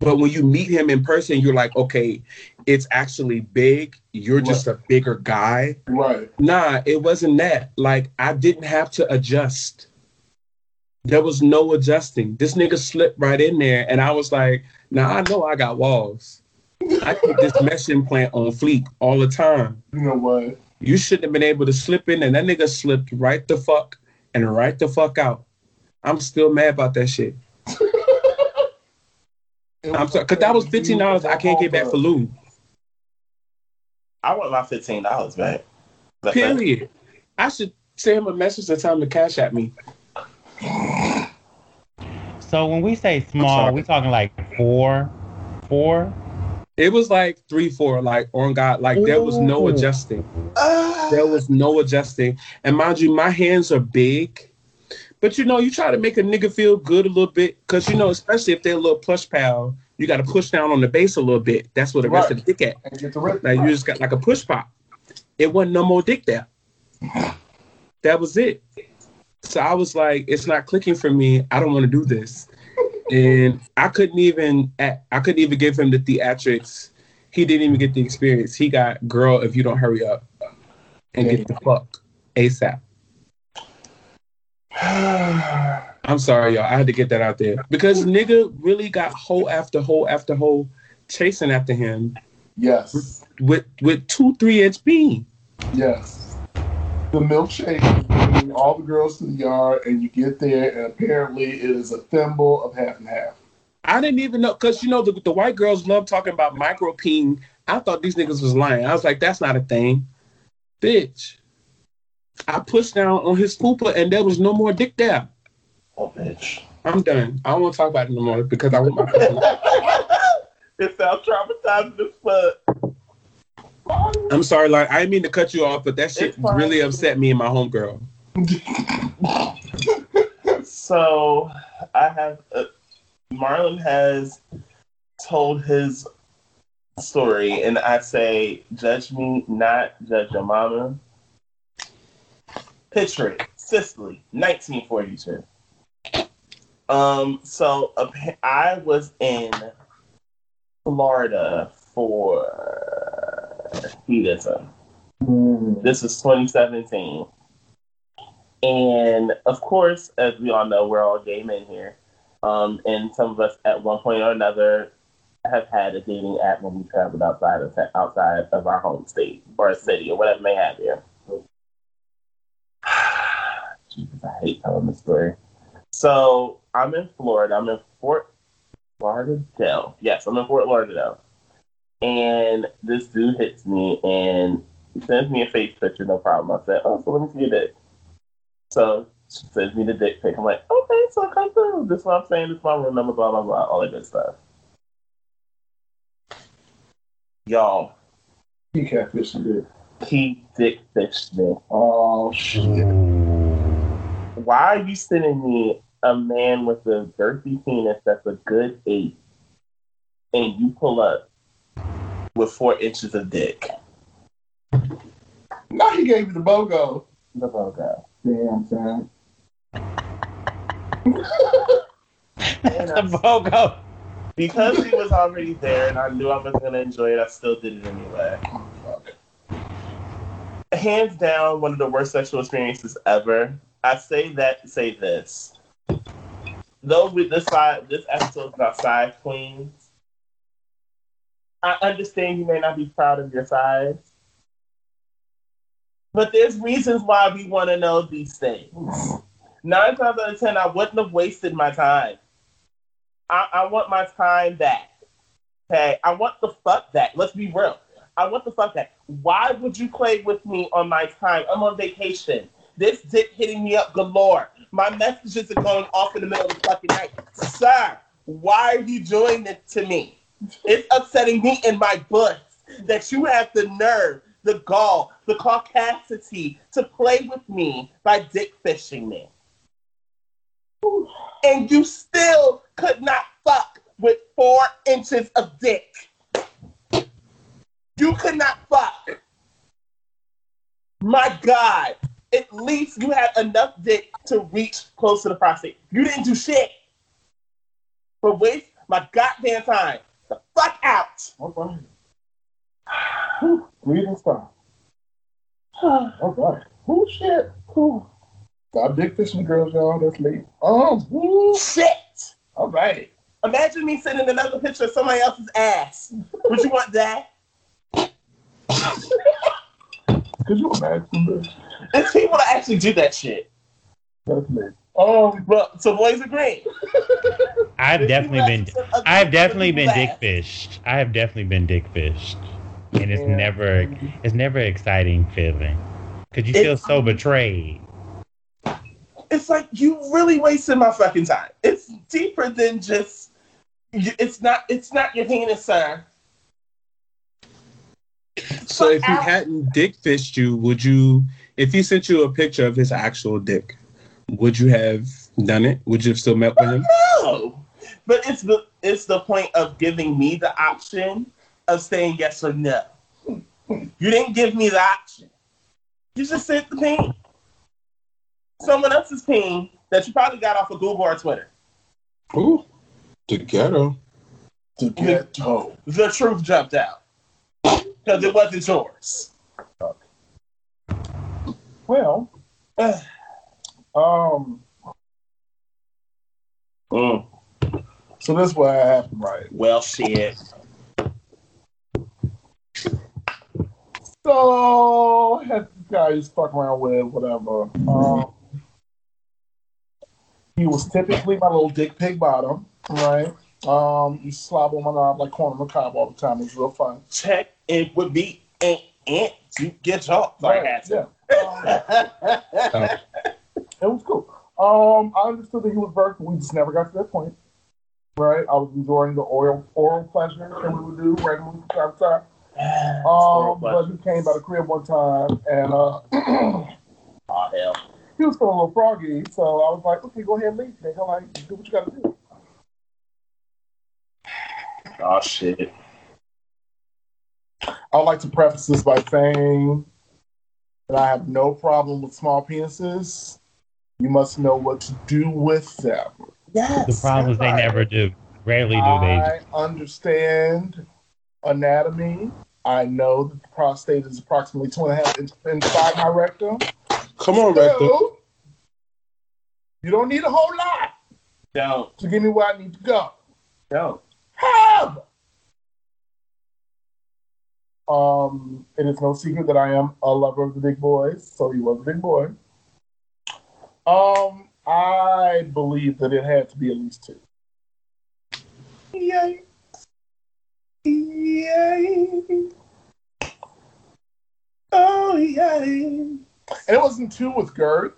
But when you meet him in person, you're like, okay, it's actually big. You're just a bigger guy. Right. Nah, it wasn't that. Like I didn't have to adjust. There was no adjusting. This nigga slipped right in there, and I was like, "Now I know I got walls. I keep this mesh implant on fleek all the time. You know what? You shouldn't have been able to slip in, and that nigga slipped right the fuck and right the fuck out. I'm still mad about that shit. <laughs> I'm sorry, cause that was fifteen dollars. I can't get back for lube. I want my fifteen dollars back. Is that fair? Period. I should send him a message and tell him to cash at me. <laughs> so when we say small, we talking like four, four. It was like three, four, like on God, like there was no adjusting. Ah. There was no adjusting. And mind you, my hands are big. But you know, you try to make a nigga feel good a little bit, because you know, especially if they're a little plush pal, you got to push down on the base a little bit. That's where the rest of the dick at. And the rest. Like you just got like a push pop. It wasn't no more dick there. That was it. So I was like, it's not clicking for me. I don't want to do this. And I couldn't even I couldn't even give him the theatrics. He didn't even get the experience. He got girl if you don't hurry up and get the fuck ASAP. <sighs> I'm sorry, y'all. I had to get that out there because nigga really got hole after hole after hole chasing after him. Yes. with with two three inch beam. Yes. The milkshake is all the girls to the yard, and you get there, and apparently it is a thimble of half and half. I didn't even know because you know the, the white girls love talking about micro peen. I thought these niggas was lying. I was like, that's not a thing, bitch. I pushed down on his pooper and there was no more dick there. Oh, bitch. I'm done. I don't want to talk about it no more because I want my <laughs> cousin. it sounds traumatizing as fuck. I'm sorry, like I didn't mean to cut you off, but that shit really upset me and my homegirl. So I have uh, Marlon has told his story, and I say, judge me, not judge your mama. Picture it, Sicily, 1942. Um, so appa- I was in Florida for hedonism. This is 2017. And of course, as we all know, we're all gay men here. Um, and some of us at one point or another have had a dating app when we traveled outside of outside of our home state or city or whatever may have you. <sighs> Jesus, I hate telling this story. So I'm in Florida. I'm in Fort Lauderdale. Yes, I'm in Fort Lauderdale. And this dude hits me and sends me a face picture, no problem. I said, Oh, so let me see your dick. So she sends me the dick pic. I'm like, okay, so come through. This is what I'm saying. This is my room number, blah, blah, blah, all that good stuff. Y'all, He catfishing dude. he dick fished me. Oh, shit. Why are you sending me a man with a girthy penis that's a good eight and you pull up with four inches of dick? Now he gave you the BOGO. The That's a BOGO. Because he was already there and I knew I was going to enjoy it, I still did it anyway. Hands down one of the worst sexual experiences ever. I say that say this. Though with this side this episode is about size queens, I understand you may not be proud of your size. But there's reasons why we want to know these things. Nine times out of ten, I wouldn't have wasted my time. I, I want my time back. Okay, I want the fuck back. Let's be real. I want the fuck back. Why would you play with me on my time? I'm on vacation. This dick hitting me up galore. My messages are going off in the middle of the fucking night. Sir, why are you doing this to me? It's upsetting me in my butt that you have the nerve, the gall, the caucasity to play with me by dick fishing me. And you still could not fuck with four inches of dick. You could not fuck. My God. At least you had enough dick to reach close to the prostate. You didn't do shit. But waste my goddamn time. The fuck out. All right. Whew, Breathe and stop. All right. Oh, shit. Whew. Stop dick fishing girls, y'all. That's late. Um, whew. shit. All right. Imagine me sending another picture of somebody else's ass. Would you want that? <laughs> Could you imagine this? There's people that actually do that shit. That's late. Um, Well, so boys agree. I've definitely been. that send other I've definitely been do dick fished. I have definitely been dick fished, and it's Yeah. never. It's never exciting feeling because you feel It's- so betrayed. It's like you really wasted my fucking time. It's deeper than just. It's not. It's not your penis, sir. So if he Fuck hadn't dick fished you, would you? If he sent you a picture of his actual dick, would you have done it? Would you have still met with him? No, but it's the it's the point of giving me the option of saying yes or no. You didn't give me the option. You just sent the ping. Someone else's ping that you probably got off of Google or Twitter. Ooh, the ghetto. to get toe. The truth jumped out because it wasn't yours. Well, <sighs> um, Mm. so this is what happened, right? Well, shit. So had this guy just fuck around with whatever. Um, he was typically my little dick pig bottom, right? Um, he slob on my knob like corn on the cob all the time. It was real fun. Check it would be and and to get off. Sorry, I had yeah. Um, <laughs> it was cool. Um, I understood that he was virgin. We just never got to that point. Right? I was enjoying the oil oral pleasure that we would do regularly from time to time. Um, but he came by the crib one time and uh, <clears throat> oh hell. he was feeling a little froggy. So I was like, okay, go ahead and leave. Nigga. Like, do what you got to do. Oh shit. I would like to preface this by saying that I have no problem with small penises. You must know what to do with them. Yes. The problem is they never do. Rarely do they. I understand anatomy. I know that the prostate is approximately two and a half inches inside my rectum. Come on, Rector. So, you don't need a whole lot Don't. to get me where I need to go. Don't. However, um, it is no secret that I am a lover of the big boys, so he was a big boy. Um, I believe that it had to be at least two. Yay. Yay. Oh yay. And it wasn't two with girth.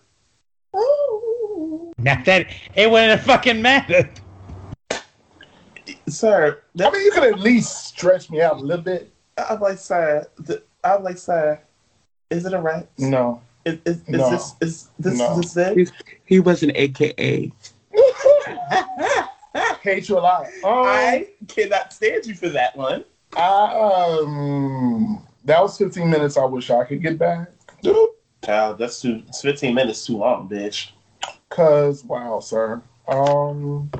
Oh. Not that it wouldn't have fucking mattered. Sir, I mean, you could at least stretch me out a little bit. I'm like, sir, the, I'm like, sir, is it a rat? No. Is, is, is No. this is this No. is this it? He's, he was an AKA. <laughs> <laughs> Hate you a lot. Um, I cannot stand you for that one. I, um, that was 15 minutes I wish I could get back. Child, that's too. It's 15 minutes too long, bitch. Cause wow, sir. Um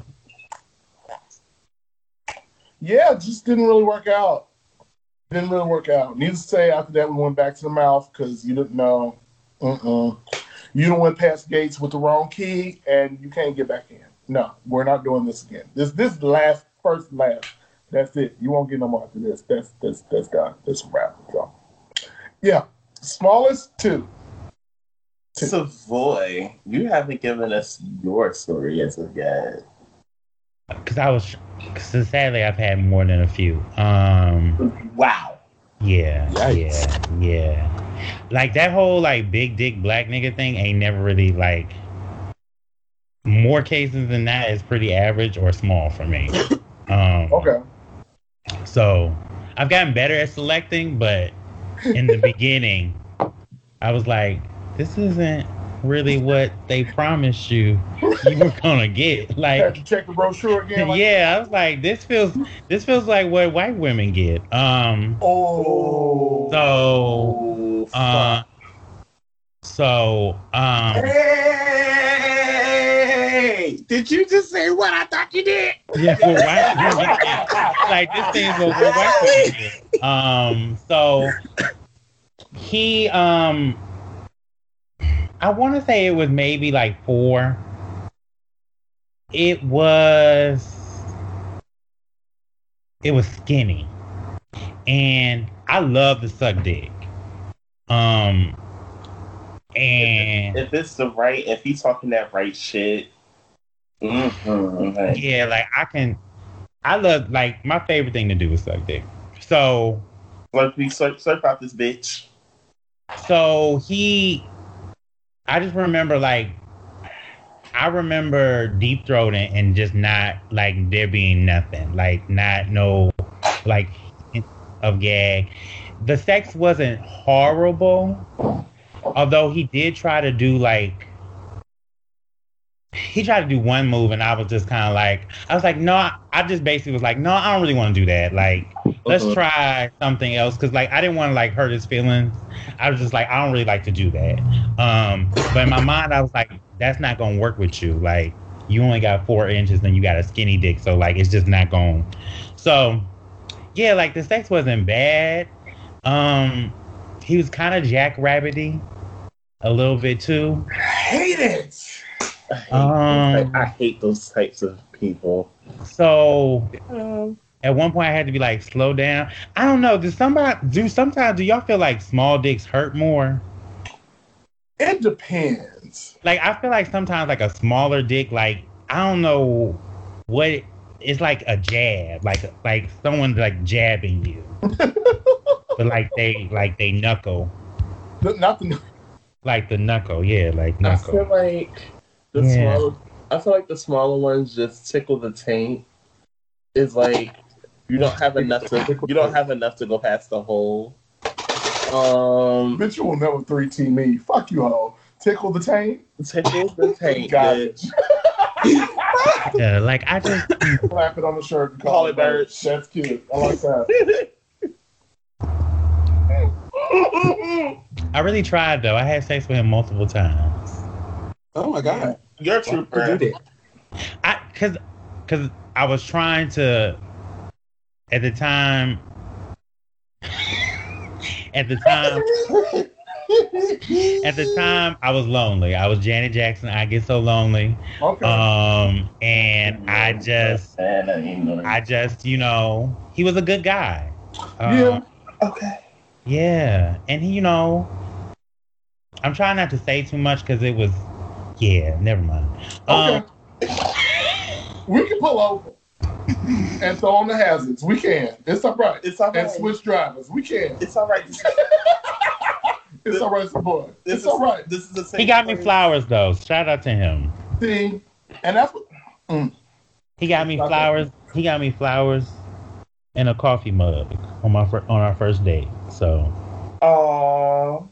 Yeah, just didn't really work out. Didn't really work out. Needless to say, after that we went back to the mouth because you didn't know. Uh-uh. You don't went past gates with the wrong key and you can't get back in. No, we're not doing this again. This this last first last. That's it. You won't get no more after this. That's that's that's gone. That's a wrap. So yeah. Smallest two. Two. Savoy, you haven't given us your story as of yet. Because I was, cause sadly, I've had more than a few. Um, Wow. yeah, Yikes. yeah, yeah. Like that whole like big dick black nigga thing ain't never really like. More cases than that is pretty average or small for me. <laughs> Um, Okay. So I've gotten better at selecting, but in the <laughs> beginning, I was like, this isn't really what they promised you you were <laughs> gonna get. Like, to check the brochure again. Like, yeah, I was like, this feels this feels like what white women get. Um, Oh. so uh, so um, Hey! Did you just say what I thought you did? <laughs> yeah, what white women like this thing what, what white women get. Um, so he um I want to say it was maybe like four. It was it was skinny. And I love to suck dick. Um and if it's the right, if he's talking that right shit, mm-hmm, like, yeah, like I can I love like my favorite thing to do is suck dick. So let me surf, search out this bitch. so he i just remember like i remember deep throating and just not like there being nothing like not no like of gag the sex wasn't horrible although he did try to do like he tried to do one move and i was just kind of like i was like no I, just basically was like no i don't really want to do that. Like let's Uh-huh. try something else because like i didn't want to like hurt his feelings. I was just like i don't really like to do that. Um but in my mind i was like that's not gonna work with you. Like you only got four inches and you got a skinny dick so like it's just not going so yeah like the sex wasn't bad. Um he was kind of jackrabbity a little bit too. I hate it. I hate, Um, I, I hate those types of people. so at one point I had to be like, slow down. I don't know. Does somebody do sometimes do y'all feel like small dicks hurt more? It depends. Like I feel like sometimes like a smaller dick, like I don't know what it's like a jab, like like someone's like jabbing you, <laughs> but like they like they knuckle, But Not the like the knuckle, yeah, like I knuckle. feel like the Yeah. smaller. I feel like the smaller ones just tickle the taint. Is like you don't have enough to you don't have enough to go past the hole. Um, bitch. You will never three team me. Fuck you, hoe. Tickle the taint. tickle the <laughs> taint. Bitch. <laughs> Yeah, like I just <laughs> Slap it on the shirt. and Call it birds. That's cute. I like that. I really tried though. I had sex with him multiple times. Oh my god. You're a Why trooper. you do that? I cause cause I was trying to at the time at the time at the time I was lonely. I was Janet Jackson. I get so lonely. Okay. Um and I just I I just, you know, he was a good guy. Um, Yeah. okay. Yeah. And he, you know, I'm trying not to say too much because it was yeah, never mind. okay. Um, <laughs> we can pull over and throw on the hazards. We can. It's all right. It's all And switch drivers. We can. It's all right. <laughs> It's all right, support. This It's all right. This is the same. he got me flowers though. Shout out to him. See, and that's what. He got me flowers. He got me flowers and a coffee mug on my fir- on our first date. So Aw.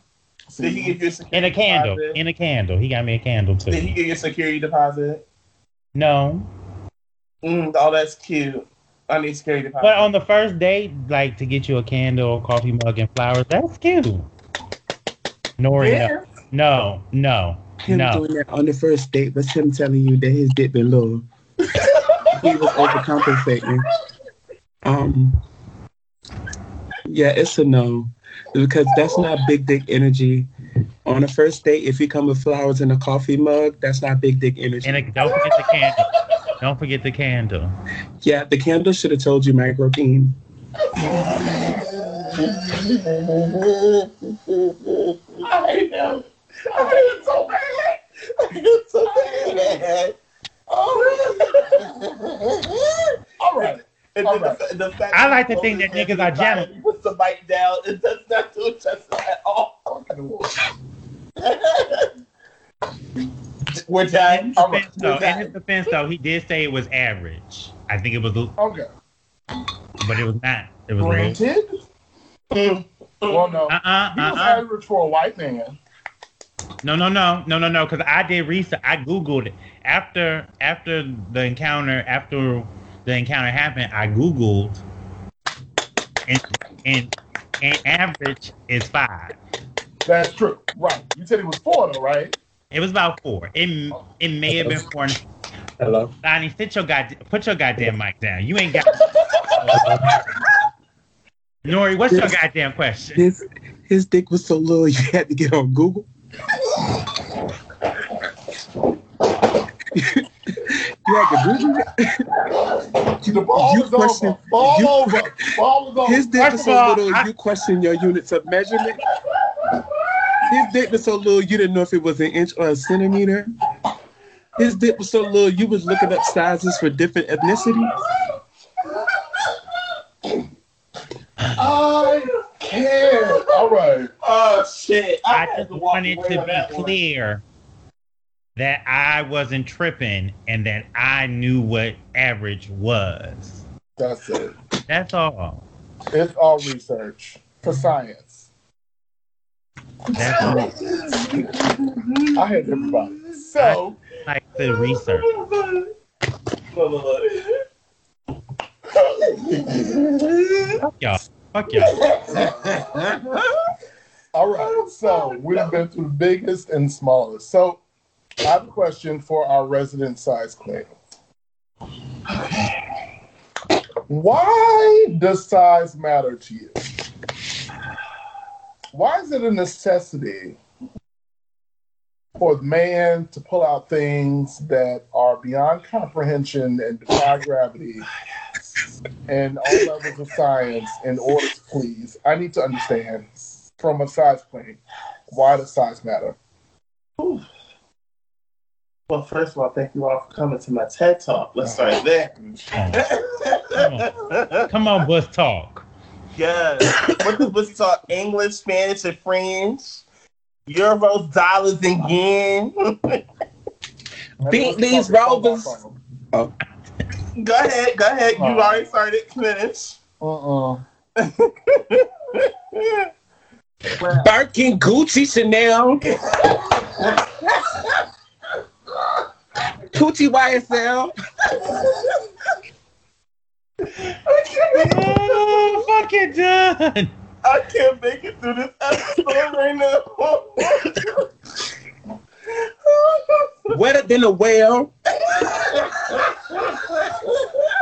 Did he See, give you a security and a candle, deposit? in a candle. He got me a candle too. Did he too. give you a security deposit? No, Mm, oh, that's cute. I need security deposit. but on the first date, like to get you a candle, coffee mug, and flowers. That's cute. Nori, yeah. no, no, Him no. doing that on the first date was him telling you that his dick been low. <laughs> he was overcompensating. Um, yeah, it's a no because that's not big dick energy. On the first date, if you come with flowers and a coffee mug, that's not big dick energy. And a, don't forget the candle. Don't forget the candle. yeah, the candle should have told you micro beam. I hate him. I hate him so bad. I hate him so bad. Oh. all right. And All then right. the, the fact I like to think that niggas are every time jealous. He puts the mic down. <laughs> It does not do it justice at all. <laughs> Which I, In his All right. defense, though, in his <laughs> defense, though, he did say it was average. I think it was, Okay. but it was not. It was low. Granted. Mm. Well, no. Uh uh He was uh uh. average for a white man. No no no no no no. Because I did research. I googled it after after the encounter. After the encounter happened, I googled, and and and average is five. That's true. Right. You said it was four, though, right? It was about four. It it may have been four. Hello. Donnie, sit your god, put your goddamn mic down. You ain't got. <laughs> Nori, what's your goddamn question? His his dick was so little you had to get on Google. <laughs> you had to Google it. The ball You is question- over. Ball you over. Ball is over. His dick was so of all, little I- you question your units of measurement. His dick was so little you didn't know if it was an inch or a centimeter. His dick was so little you was looking up sizes for different ethnicities. I can't. Oh, all right. Oh shit! I, I just to walk wanted to on be that clear that I wasn't tripping and that I knew what average was. That's it. That's all. It's all research for science. That's all. I had everybody. So, like the research. Fuck y'all. Fuck y'all. all right. So, we've been through the biggest and smallest. So, I have a question for our resident size queen. Why does size matter to you? Why is it a necessity for the man to pull out things that are beyond comprehension and defy gravity and all levels of science in orders, please. I need to understand from a size queen why does size matter? Well, first of all, thank you all for coming to my TED Talk. Let's start there. Come on, <laughs> bus talk. yes. What does Bussy talk? English, Spanish, and French? Euros, dollars, and yen. <laughs> Beat these Rovers. Oh. go ahead, go ahead. You Oh. already started. Finish. Uh-uh. <laughs> Well, Birkin, Gucci, Chanel, Gucci YSL. Oh, fuck it done. I can't make it through this episode right now. Wetter than a whale.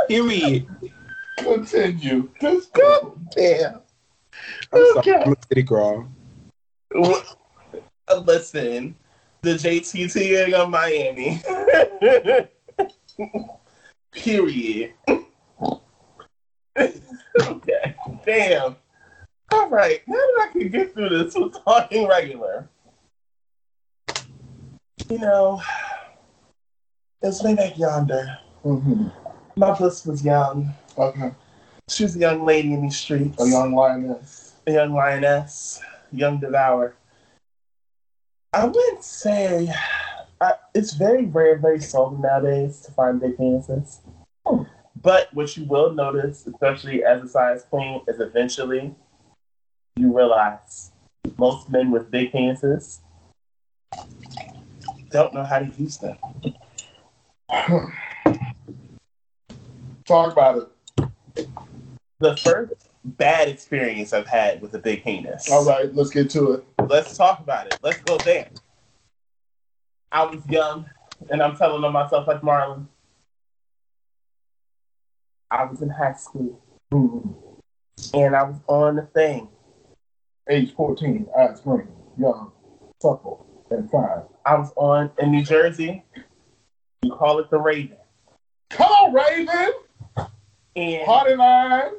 Period. Continue. Just go. Damn. I'm sorry, I'm a city girl. Listen, the JTT of Miami. <laughs> Period. okay. <laughs> Damn. All right. Now that I can get through this with talking regular. You know, it's way back yonder. Mm-hmm. My puss was young. Okay. She was a young lady in these streets. A young lioness. a young lioness, young devour. I wouldn't say I, it's very rare, very seldom nowadays to find big penises. But what you will notice, especially as a size queen, is eventually you realize most men with big penises don't know how to use them. Talk about it. The first bad experience I've had with a big penis. All right, let's get to it. Let's talk about it. Let's go there. I was young, and I'm telling on myself like Marlon. I was in high school, and I was on the thing. Age 14, eyes green, young, supple, and fine. I was on in New Jersey. You call it the Raven, Come on, Raven! and Party line!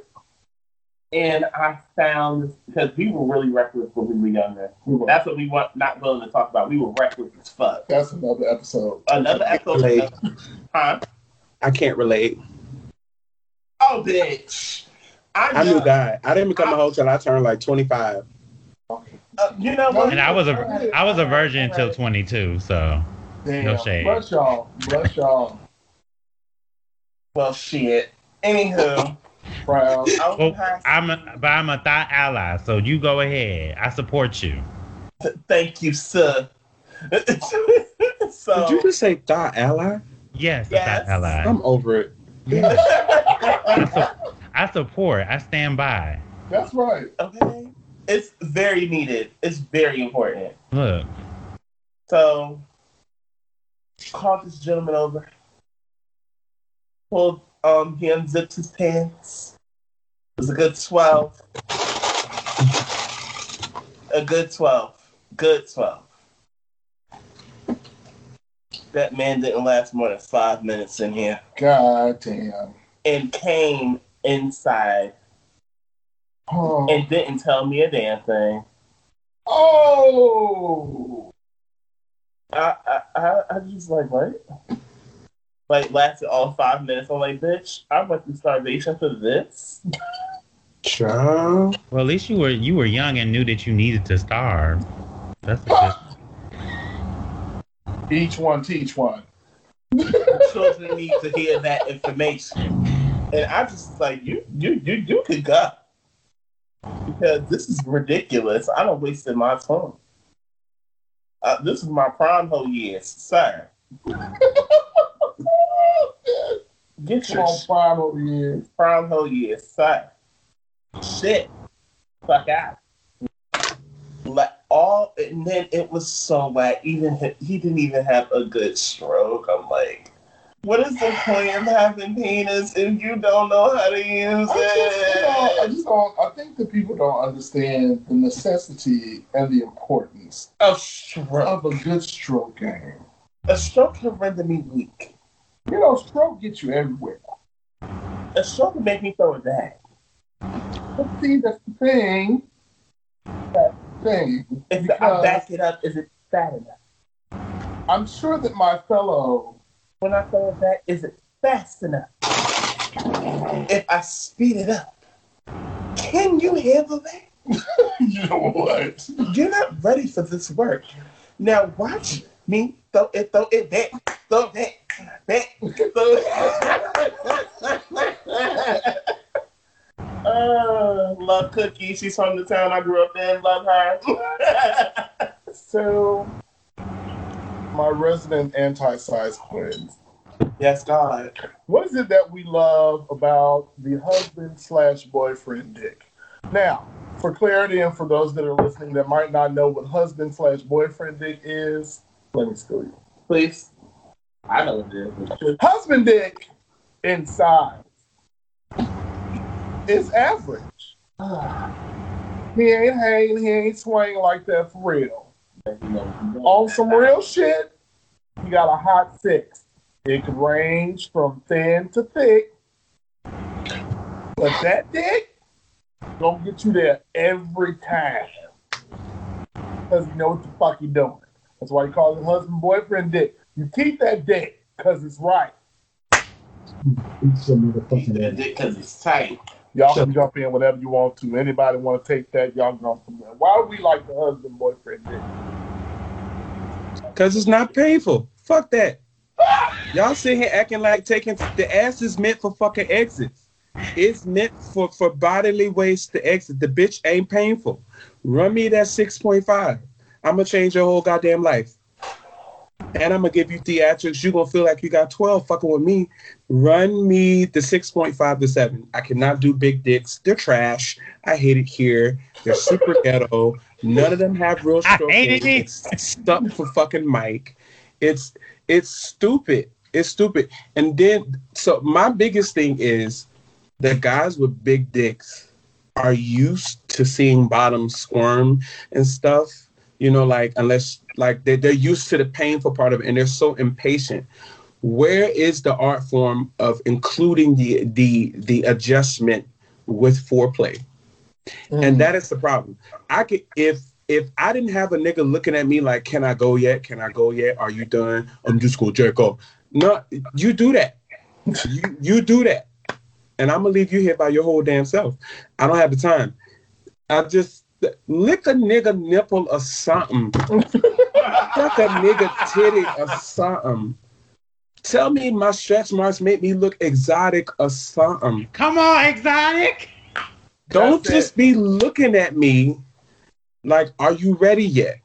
And I found because we were really reckless when we were younger. We were- That's what we want. Not willing to talk about. We were reckless as fuck. That's another episode. Another episode, Relate. huh? I can't relate. Oh, bitch! I, I knew know. God. I didn't become a hoe till I turned like 25. Uh, you know what? And I was a I was a virgin until 22, so Damn. No shade. Bless y'all. Bless y'all. Well, shit. Anywho, Proud. <laughs> I well, I'm a, but I'm a thought ally, so you go ahead. I support you. Thank you, sir. <laughs> so, Did you just say thought ally? Yes, a Yes. thought ally. I'm over it. <laughs> I, su- I support. I stand by. That's right. okay, it's very needed. It's very important. Look, So, called this gentleman over. Pulled, um, he unzipped his pants. It was a good 12. A good 12. Good 12. That man didn't last more than five minutes in here God damn. and came inside Oh. and didn't tell me a damn thing. oh. I, I, I, I just like, what? Like, lasted all five minutes. I'm like, bitch, I went through starvation for this. Child. well, at least you were you were young and knew that you needed to starve. That's a <laughs> good. Each one teach one. Children need to hear that information. And I just like, you, you, you, you could go. Because this is ridiculous. I don't wasted my time. Uh, this is my prime whole years, sir. <laughs> Get your own five over here. prime whole years, sir. Shit. Fuck out. Like all, and then it was so whack. Even he, he didn't even have a good stroke. I'm like, what is the point of having penis if you don't know how to use I just, you know, I just don't. I think that people don't understand the necessity and the importance A stroke, of a good stroke game. a stroke can render me weak. You know, stroke gets you everywhere. a shoulder make me throw it back. But see, that's the thing. That's the thing. If I back it up, is it fat enough? I'm sure that my fellow When I throw it back, is it fast enough? If I speed it up, can you handle that? <laughs> you know what? You're not ready for this work. Now watch me throw it, throw it back, throw it back, back, throw it. uh, love Cookie. She's from the town I grew up in. Love her. <laughs> So, my resident anti-size twins. yes, God. What is it that we love about the husband slash boyfriend dick? Now, for clarity and for those that are listening that might not know what husband slash boyfriend dick is, let me school you. Please. I know it is. Husband dick in size is average. He ain't hanging, he ain't swinging like that for real. On some real shit, he got a hot six. It could range from thin to thick. But that dick gonna get you there every time. Because you know what the fuck you doing. That's why you call it husband boyfriend dick. You keep that dick because it's right. Keep that dick Because it's tight. Y'all can jump in whatever you want to. Anybody want to take that, y'all jump from there. Why do we like the husband boyfriend dick? Because it's not painful. Fuck that. Y'all sit here acting like taking the ass is meant for fucking exits. It's meant for, for bodily waste to exit. The bitch ain't painful. Run me that 6.5. I'm gonna change your whole goddamn life. And I'm gonna give you theatrics. You're gonna feel like you got 12 fucking with me. Run me the 6.5 to 7. I cannot do big dicks. They're trash. I hate it here. They're super <laughs> ghetto. None of them have real I hate it. It's stuck for fucking Mike. It's it's stupid. It's stupid. And then so my biggest thing is the guys with big dicks are used to seeing bottoms squirm and stuff. You know, like unless like they they're used to the painful part of it and they're so impatient. Where is the art form of including the the the adjustment with foreplay? And mm. that is the problem. I could if if I didn't have a nigga looking at me like, "Can I go yet? Can I go yet? Are you done? I'm just gonna jerk off." No, you do that. you you do that, and I'm gonna leave you here by your whole damn self. I don't have the time. I just lick a nigga nipple or something. Fuck a nigga titty or something. Tell me my stretch marks make me look exotic or something. Come on, exotic. Don't That's just be looking at me like, are you ready yet?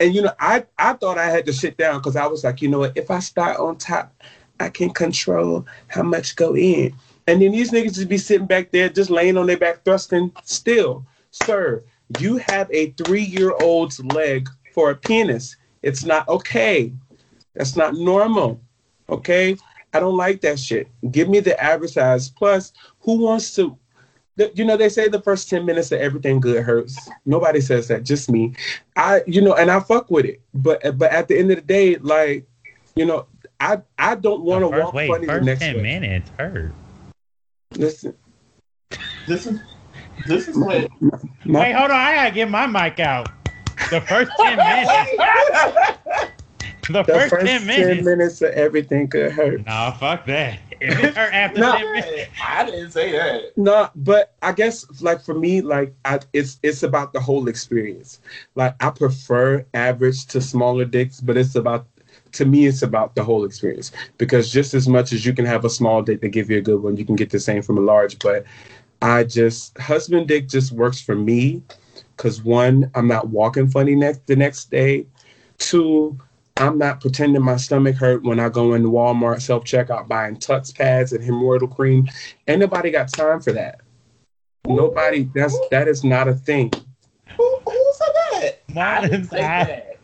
And you know, I I thought I had to sit down because I was like, you know what? If I start on top, I can control how much go in. And then these niggas just be sitting back there, just laying on their back, thrusting. Still, sir, you have a three-year-old's leg for a penis. It's not okay. That's not normal. Okay, I don't like that shit. Give me the average size. Plus, who wants to? you know they say the first 10 minutes of everything good hurts nobody says that just me i you know and i fuck with it but but at the end of the day like you know i i don't want to walk wait, funny the first next ten way minutes hurt. listen This is this is what my, Wait, hold on. I gotta get my mic out. The first ten <laughs> minutes. The the first, first 10 minutes. of everything could hurt Nah, fuck that. If it hurt <laughs> after No. 10 minutes. I didn't say that. no but i guess like for me like I, it's it's about the whole experience like i prefer average to smaller dicks but it's about to me it's about the whole experience because just as much as you can have a small dick to give you a good one you can get the same from a large but i just husband dick just works for me because one i'm not walking funny next the next day two i'm not pretending my stomach hurt when i go into walmart self-checkout buying Tucks pads and hemorrhoidal cream ain't nobody got time for that nobody that's that is not a thing Who, who said that? I didn't Mine's say that.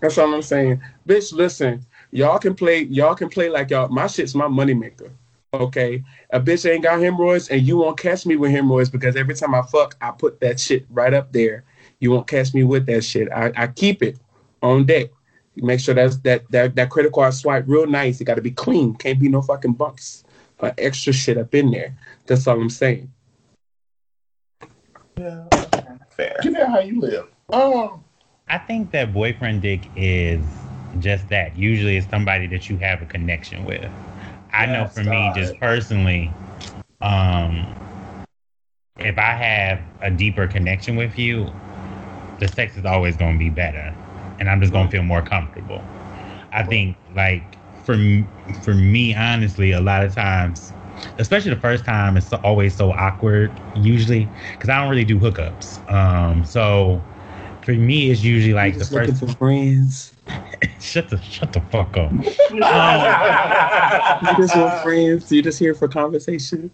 That's all I'm saying. Bitch, listen, y'all can play, y'all can play like y'all. My shit's my moneymaker. Okay. A bitch ain't got hemorrhoids and you won't catch me with hemorrhoids because every time I fuck, I put that shit right up there. You won't catch me with that shit. I, I keep it on deck. Make sure that's that that that credit card swipe real nice. It gotta be clean. Can't be no fucking bumps. uh, extra shit up in there. That's all I'm saying. Yeah. Fair. Give me how you live. Um, I think that boyfriend dick is just that. Usually, it's somebody that you have a connection with. I know for me, just personally, um, if I have a deeper connection with you, the sex is always going to be better, and I'm just going to feel more comfortable. I think, like for for me, honestly, a lot of times, especially the first time, it's always so awkward. Usually, because I don't really do hookups. Um, so for me, it's usually like the first. for friends. <laughs> shut the shut the fuck up. <laughs> You just want friends. You just here for conversation.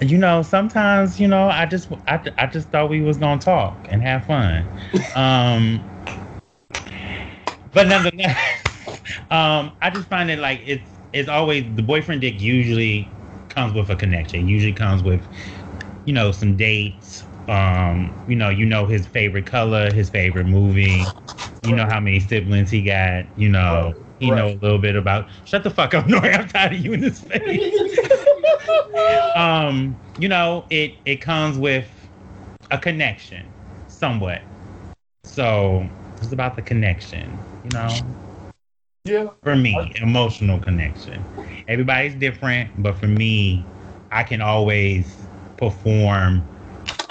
You know, sometimes you know, I just I, I just thought we was gonna talk and have fun. <laughs> Um, but nonetheless, um, I just find it like it's it's always the boyfriend dick usually comes with a connection. Usually comes with you know some dates. Um, you know, you know his favorite color, his favorite movie. You know how many siblings he got. You know, he know a little bit about. Shut the fuck up, <laughs> Nori. I'm tired of you in this face. <laughs> um, you know, it it comes with a connection, somewhat. So it's about the connection, you know. yeah, For me, emotional connection. Everybody's different, but for me, I can always perform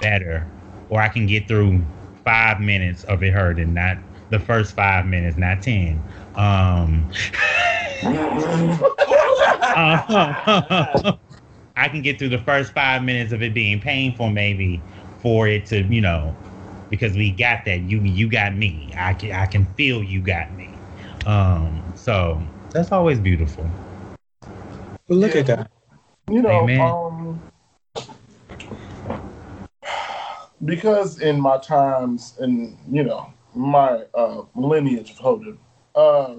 better, or I can get through five minutes of it hurting, not the first five minutes, not ten. Um, uh, <laughs> I can get through the first five minutes of it being painful, maybe for it to, you know, because we got that. You you got me. I can I can feel you got me. Um, so that's always beautiful. But look at that. you know, Amen. um, because in my times and you know my uh, lineage of Hoden, uh,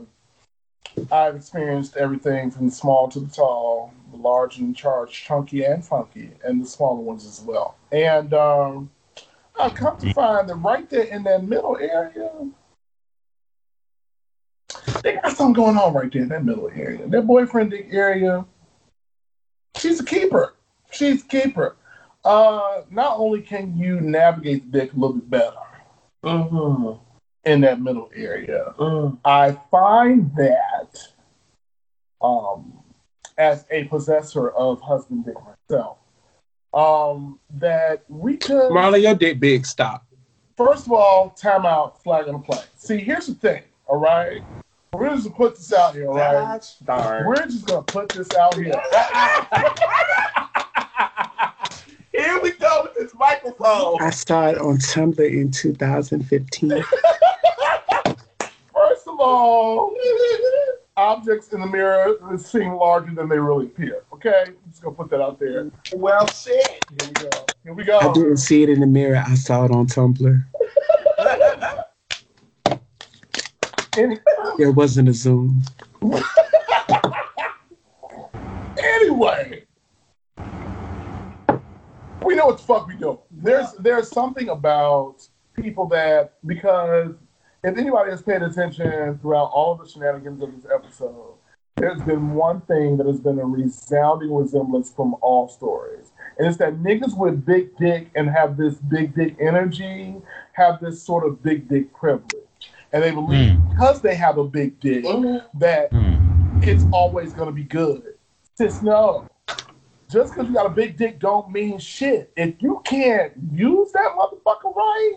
I've experienced everything from the small to the tall, the large and charged, chunky and funky, and the smaller ones as well. And um, I've come to find that right there in that middle area, they got something going on right there in that middle area. That boyfriend dick area, she's a keeper. She's a keeper. Uh, not only can you navigate the dick a little bit better Mhm. in that middle area, Mm. I find that um, as a possessor of husband dick myself, um, that we could Marlon, your dick big. Stop. first of all, time out, flag on the play. See, here's the thing, all right? We're just gonna put this out here, all right? Gosh darn. We're just gonna put this out here. <laughs> <laughs> Here we go with this microphone. I saw it on Tumblr in 2015. First of all, objects in the mirror seem larger than they really appear. Okay, I'm just gonna put that out there. Well, shit. Here we go. Here we go. I didn't see it in the mirror. I saw it on Tumblr. Any- There wasn't a Zoom. <laughs> anyway, we know what the fuck we do. There's there's something about people that because if anybody has paid attention throughout all of the shenanigans of this episode, there's been one thing that has been a resounding resemblance from all stories. And it's that niggas with big dick and have this big dick energy have this sort of big dick privilege. And they believe because they have a big dick that Hmm. it's always gonna be good. Sis, no. Just because you got a big dick don't mean shit. If you can't use that motherfucker right,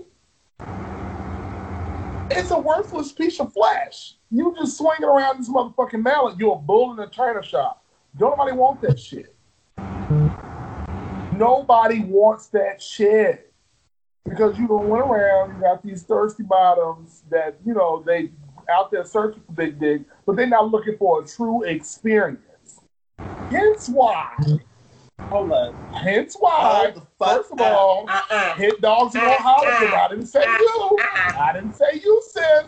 it's a worthless piece of flesh. You just swinging around this motherfucking mallet. You're a bull in a china shop. Don't nobody want that shit. Nobody wants that shit. Because you don't went around, you got these thirsty bottoms that, you know, they out there searching for big dick, but they're not looking for a true experience. Hence why. Hold on. Hence why. Hold the fuck First of all. Uh-uh. hit dogs uh-uh. and don't holler at them. I didn't say uh-uh. you. Uh-uh. I didn't say you, sis.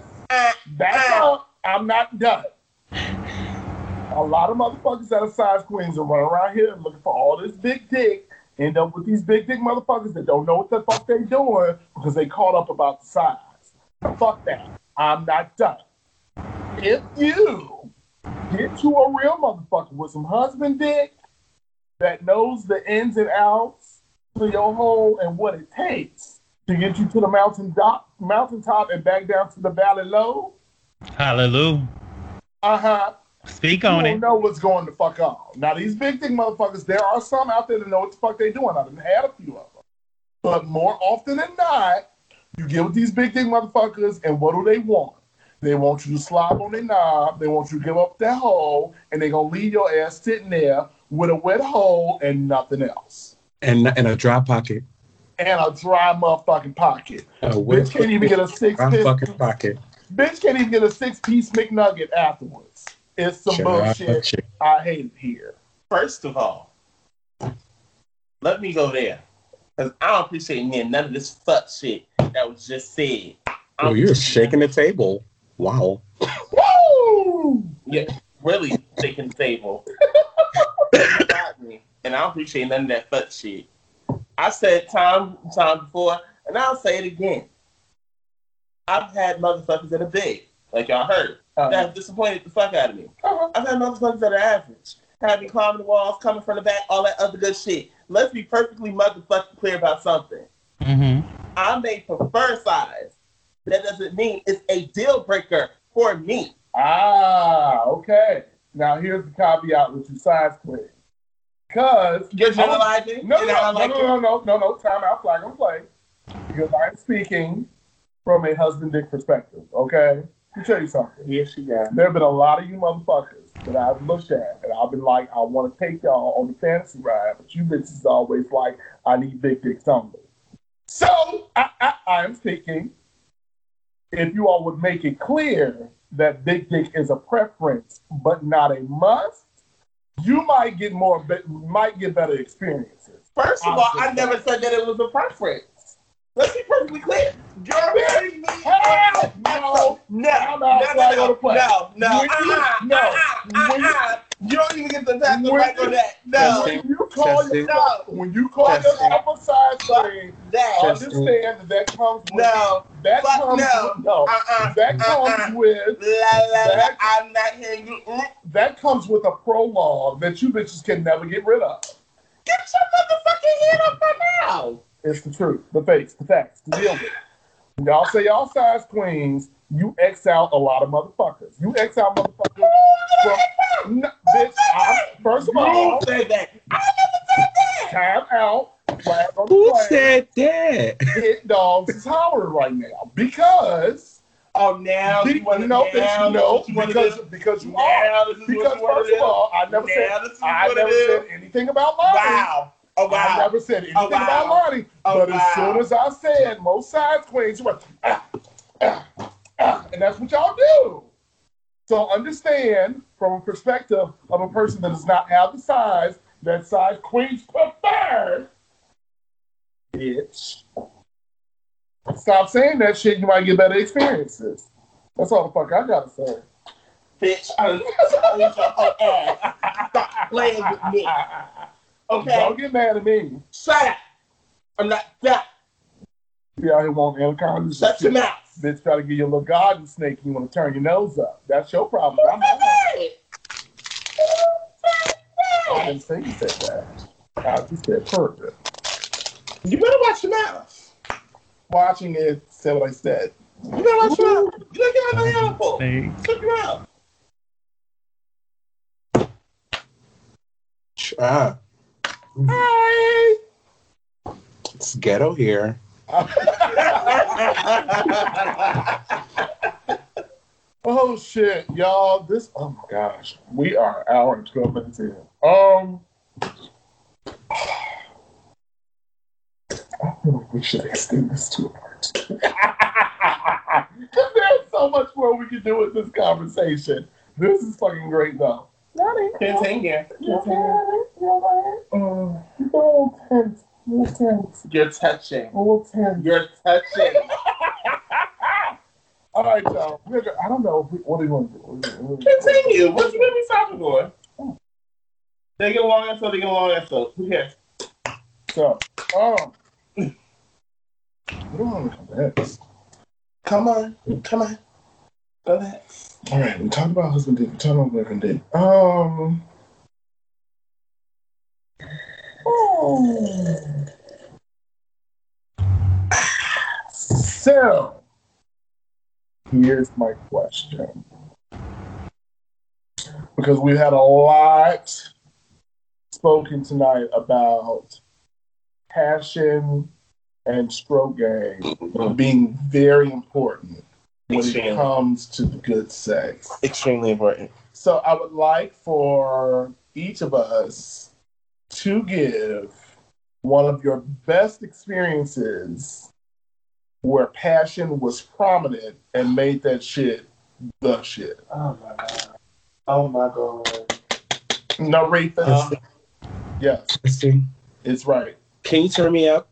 Back up. I'm not done. A lot of motherfuckers that are size queens are running around here looking for all this big dick. End up with these big dick motherfuckers that don't know what the fuck they doing because they caught up about the size. Fuck that. I'm not done. If you get to a real motherfucker with some husband dick that knows the ins and outs to your hole and what it takes to get you to the mountain top, mountaintop and back down to the valley low, Hallelujah. uh huh. Speak You on don't it. know what's going to fuck on. Now these big thing motherfuckers, there are some out there that know what the fuck they doing. I've had a few of them, but more often than not, you get with these big thing motherfuckers, and what do they want? They want you to slob on their knob. They want you to give up that hole, and they gonna leave your ass sitting there with a wet hole and nothing else, And and a dry pocket. and a dry motherfucking pocket. A Bitch can't even get a six dry piece. fucking pocket. Bitch can't even get a six piece McNugget afterwards. It's some Dry bullshit. chick. I hate it here. First of all, let me go there. Because I don't appreciate me none of this fuck shit that was just said. Oh, you're shaking the table. Wow. Woo! Yeah, really shaking the table. <laughs> Got me. And I don't appreciate none of that fuck shit. I said time time before, and I'll say it again. I've had motherfuckers that are big, like y'all heard, that have disappointed the fuck out of me. Uh-huh. I've had motherfuckers that are average, have me climbing the walls, coming from the back, all that other good shit. Let's be perfectly motherfucking clear about something. Mm-hmm. I may prefer size. That doesn't mean it's a deal breaker for me. Ah, okay. Now here's the caveat with your size queen. Because generalizing. no, and no, I no, no, no, no, no, no, time out, flag on play. Because I'm speaking from a husband dick perspective, okay? Let me tell you something. Yes, she got. There have been a lot of you motherfuckers that I've looked at, and I've been like, I want to take y'all on the fantasy ride, but you bitches always like, I need big dicks only. So I, I, I'm speaking. If you all would make it clear that big dick is a preference but not a must, you might get more, be- might get better experiences. First of all, I never said that it was a preference. Let's be perfectly clear. You're marrying me. Hell no. no, no, no, no, play. no, no, When you- uh-uh, no. Uh-uh, When you- uh-uh. Don't even get the pass the When mic you- on that. No, When you call Testing. yourself, when you call Testing. yourself a size queen, that. understand that that comes with No, that Fuck comes no. with, no uh-uh, that comes uh-uh. with La, la, la, That- I'm not hearing you. Mm. that comes with a prologue that you bitches can never get rid of. Get your motherfucking head up right now. It's the truth, the facts, the facts to deal with. Y'all say y'all size queens, you X out a lot of motherfuckers. You X out motherfuckers from no, bitch. I, first of all, You said that. I never said that. time out. Flag on Who flag. said that? Hit dogs is hollering right now because Oh, now be- you want to no, now this no, you wanna because do? because you are. Now this is Because what first of all, I never Now said I what it never is. said anything about lying. Wow. Oh, wow. I never said anything Oh, wow. about lying. Oh, but wow. as soon as I said most size queens, you went, ah, ah, and that's what y'all do. So understand from a perspective of a person that does not have the size that size queens prefer, bitch. Stop saying that shit. You might get better experiences. That's all the fuck I gotta say. Bitch, I was on your ass. Stop playing with me. Okay? Don't get mad at me. Shut up. I'm not that. You out here wanting anacondas. Shut your mouth. Bitch try to give you a little garden snake and you want to turn your nose up. That's your problem. I'm not. I didn't say you said that. I just said perfect. You better watch your mouth. Watching it said what I said. You better watch your mouth. You don't get out of the apple. Hey, Check your mouth. Ah, Hi. it's ghetto here. <laughs> oh shit, y'all. This oh my gosh. We are an hour and twelve minutes in. Um I feel like we should extend this to a part two. 'Cause <laughs> There's so much more we can do with this conversation. This is fucking great though. Continue. You a little tense. A little tense. You're touching. A little tense. You're touching. <laughs> All right, y'all. We're go- I don't know. if we- What do you want to do? What you- what Continue. What you gonna be stopping for? They get along episode, they get along episode. Who cares? So, um, what do I want to come next? Come on. Come on. Go ahead. All right, we talked about husband dick. We talked about boyfriend dick. Um, So, here's my question. Because we've had a lot spoken tonight about passion and stroke game being very important when Extremely. it comes to good sex. Extremely important. So I would like for each of us to give one of your best experiences where passion was prominent and made that shit the shit. Oh my god. Oh my god. Narrate Uh, that. yes, Let's see. it's right. Can you turn me up?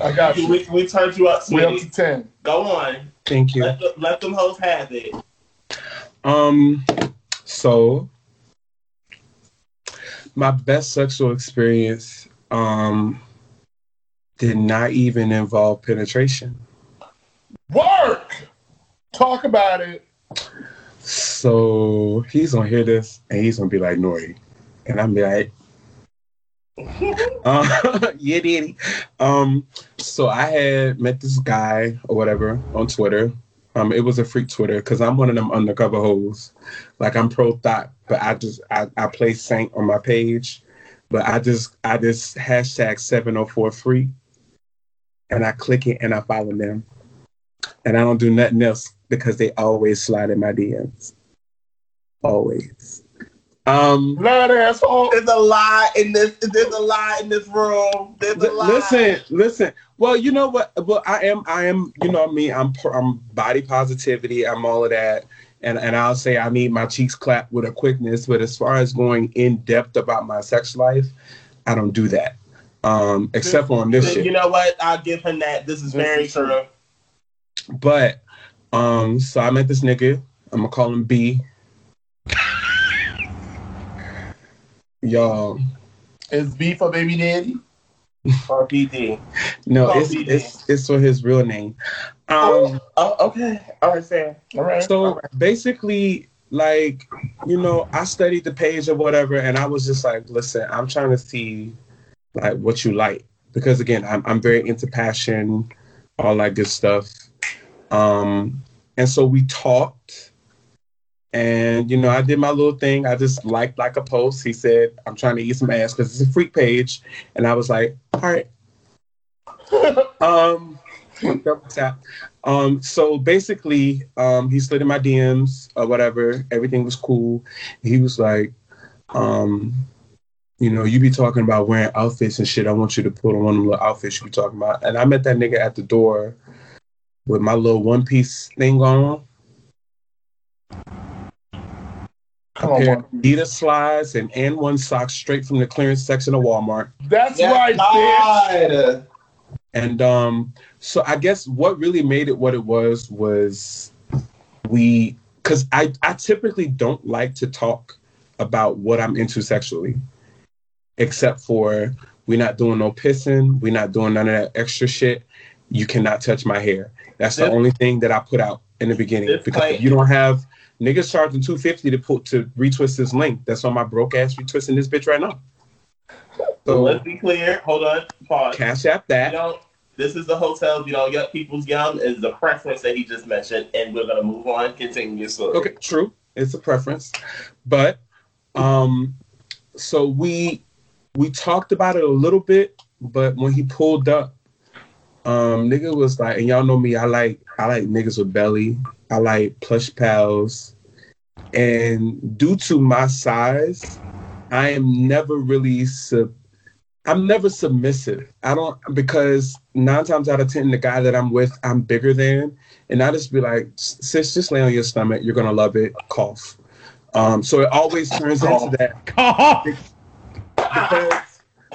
I got you. we, we turned you up, We're up to 10. Go on. Thank you. Let, the, let them hoes have it. Um, so my best sexual experience um did not even involve penetration. Work! Talk about it. So he's gonna hear this and he's gonna be like Nori, and I'm like, <laughs> uh, <laughs> yeah, daddy. Um, so I had met this guy or whatever on Twitter. Um, it was a freak Twitter because I'm one of them undercover hoes. Like I'm pro thought, but I just I, I play Saint on my page, but I just I just hashtag 704 freak, and I click it and I follow them, and I don't do nothing else because they always slide in my DMs. Always. Um, Blood asshole. There's a lie in this. There's a lie in this room. There's a L- lie. listen, listen. Well, you know what? Well, I am, I am. You know me. I'm, I'm body positivity. I'm all of that, and and I'll say I need my cheeks clapped with a quickness. But as far as going in depth about my sex life, I don't do that. Um, except for on this Then shit. You know what? I'll give him that. This is This very is true. true. But um, so I met this nigga. I'm gonna call him B. Y'all, Is B for baby daddy? Or BD. no, it's B. it's it's for his real name. Um, Oh, okay. All right, fair. All right. So basically, like, you know, I studied the page or whatever, and I was just like, listen, I'm trying to see like what you like. Because again, I'm I'm very into passion, all that good stuff. Um, and so we talked, and you know, I did my little thing. I just liked like a post. He said, I'm trying to eat some ass because it's a freak page. And I was like, all right. <laughs> Um double tap. Um, so basically, um, he slid in my DMs or whatever. Everything was cool. He was like, um, you know, you be talking about wearing outfits and shit. I want you to put on one of the little outfits you be talking about. And I met that nigga at the door with my little one piece thing on. Come on, pair Mark. of Adidas slides and and one sock straight from the clearance section of Walmart. That's Yeah, right, bitch. God. And um, so I guess what really made it what it was was we because I, I typically don't like to talk about what I'm into sexually, except for we're not doing no pissing, we're not doing none of that extra shit. You cannot touch my hair. That's the only thing that I put out in the beginning. Because if you don't have niggas charging 250 to put to retwist this link. That's on my broke ass retwisting this bitch right now. So So let's be clear. Hold on. Pause. cash app You that. know, this is the hotel. You know, young people's young is the preference that he just mentioned, and we're gonna move on. Continue your story. Okay, true. It's a preference. But um so we we talked about it a little bit, but when he pulled up, um nigga was like, and y'all know me, I like I like niggas with belly. I like plush pals. And due to my size, I am never really sub I'm never submissive. I don't because nine times out of ten, the guy that I'm with, I'm bigger than, and I just be like, sis, just lay on your stomach. You're gonna love it. Cough. Um, so it always turns into that Cough. because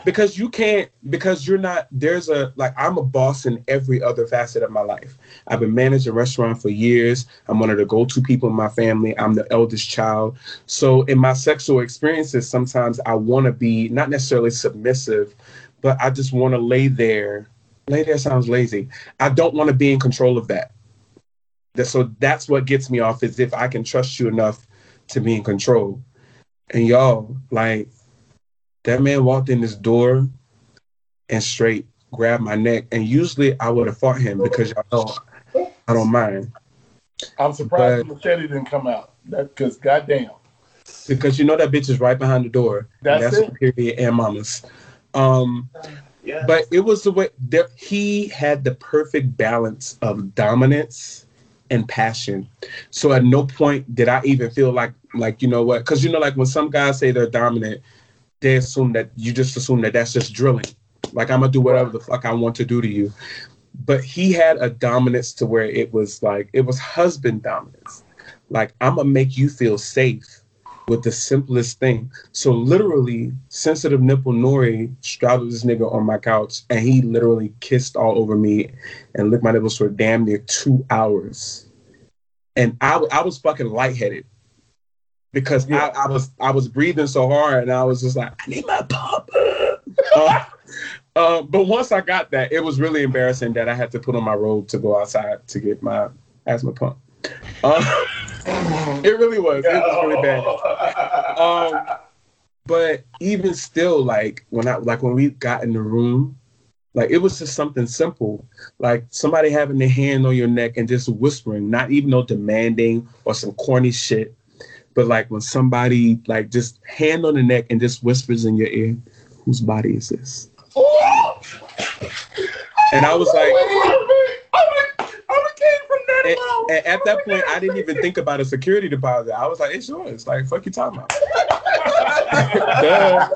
because you can't because you're not there's a like I'm a boss in every other facet of my life. I've been managing a restaurant for years. I'm one of the go-to people in my family. I'm the eldest child. So in my sexual experiences, sometimes I want to be not necessarily submissive, but I just want to lay there. Lay there sounds lazy. I don't want to be in control of that. So that's what gets me off is if I can trust you enough to be in control. And y'all, like that man walked in this door and straight grabbed my neck. And usually I would have fought him because y'all know I don't mind. I'm surprised the machete didn't come out. That because goddamn. Because you know that bitch is right behind the door. That's, that's it. period and mamas. Um Yeah. but it was the way that he had the perfect balance of dominance and passion. So at no point did I even feel like like you know what? Because you know like when some guys say they're dominant, they assume that you just assume that that's just drilling. Like I'm gonna do whatever the fuck I want to do to you. But he had a dominance to where it was like it was husband dominance. Like I'm gonna make you feel safe with the simplest thing. So literally, sensitive nipple Nori straddled this nigga on my couch, and he literally kissed all over me and licked my nipples for damn near two hours. And I, I was fucking lightheaded because I, I was I was breathing so hard, and I was just like, I need my pump. <laughs> uh, uh, but once I got that, it was really embarrassing that I had to put on my robe to go outside to get my asthma pump. Uh, <laughs> it really was. It was really bad. <laughs> Um, but even still, like when I like when we got in the room, like it was just something simple, like somebody having their hand on your neck and just whispering, not even no demanding or some corny shit, but like when somebody like just hand on the neck and just whispers in your ear, whose body is this? And I was like, and, and at that point, I didn't even think about a security deposit. I was like, it's yours. Like, fuck you talking about? Duh.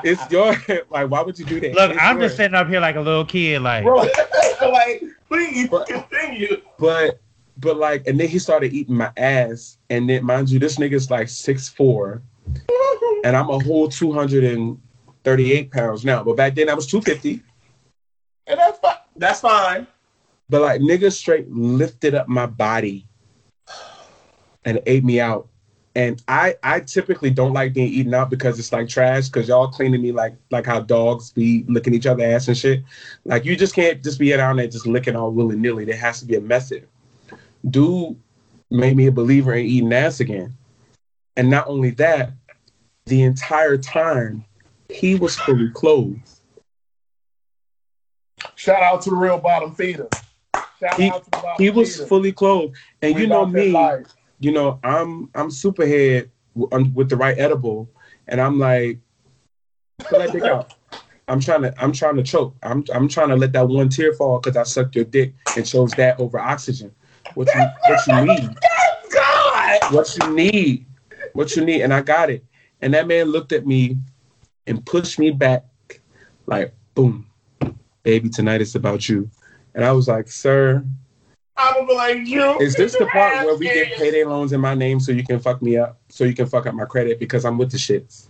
<laughs> It's yours. Like, why would you do that? Look, It's I'm yours. just sitting up here like a little kid, like Bro, <laughs> like, please But- continue. But but like, and then he started eating my ass. And then mind you, this nigga's like six four, and I'm a whole two hundred and thirty eight pounds now. But back then I was two fifty. and that's fine. That's fine. But like niggas straight lifted up my body and ate me out. And I I typically don't like being eaten out because it's like trash because y'all cleaning me like like how dogs be licking each other ass and shit. Like you just can't just be down there just licking all willy nilly. There has to be a method. Dude made me a believer in eating ass again. And not only that, the entire time he was fully clothed. Shout out to the real bottom feeder. Shout He- out to the bottom He was feeder. fully clothed. And We you know me. you know, I'm I'm superhead w- um, with the right edible, and I'm like, pull that dick out. I'm trying to I'm trying to choke. I'm I'm trying to let that one tear fall because I sucked your dick and chose that over oxygen. What you what you need? God. What you need? What you need? And I got it. And that man looked at me and pushed me back, like boom, baby, tonight it's about you. And I was like, sir, I'm like you. is this the part where we get payday loans in my name so you can fuck me up, so you can fuck up my credit because I'm with the shits.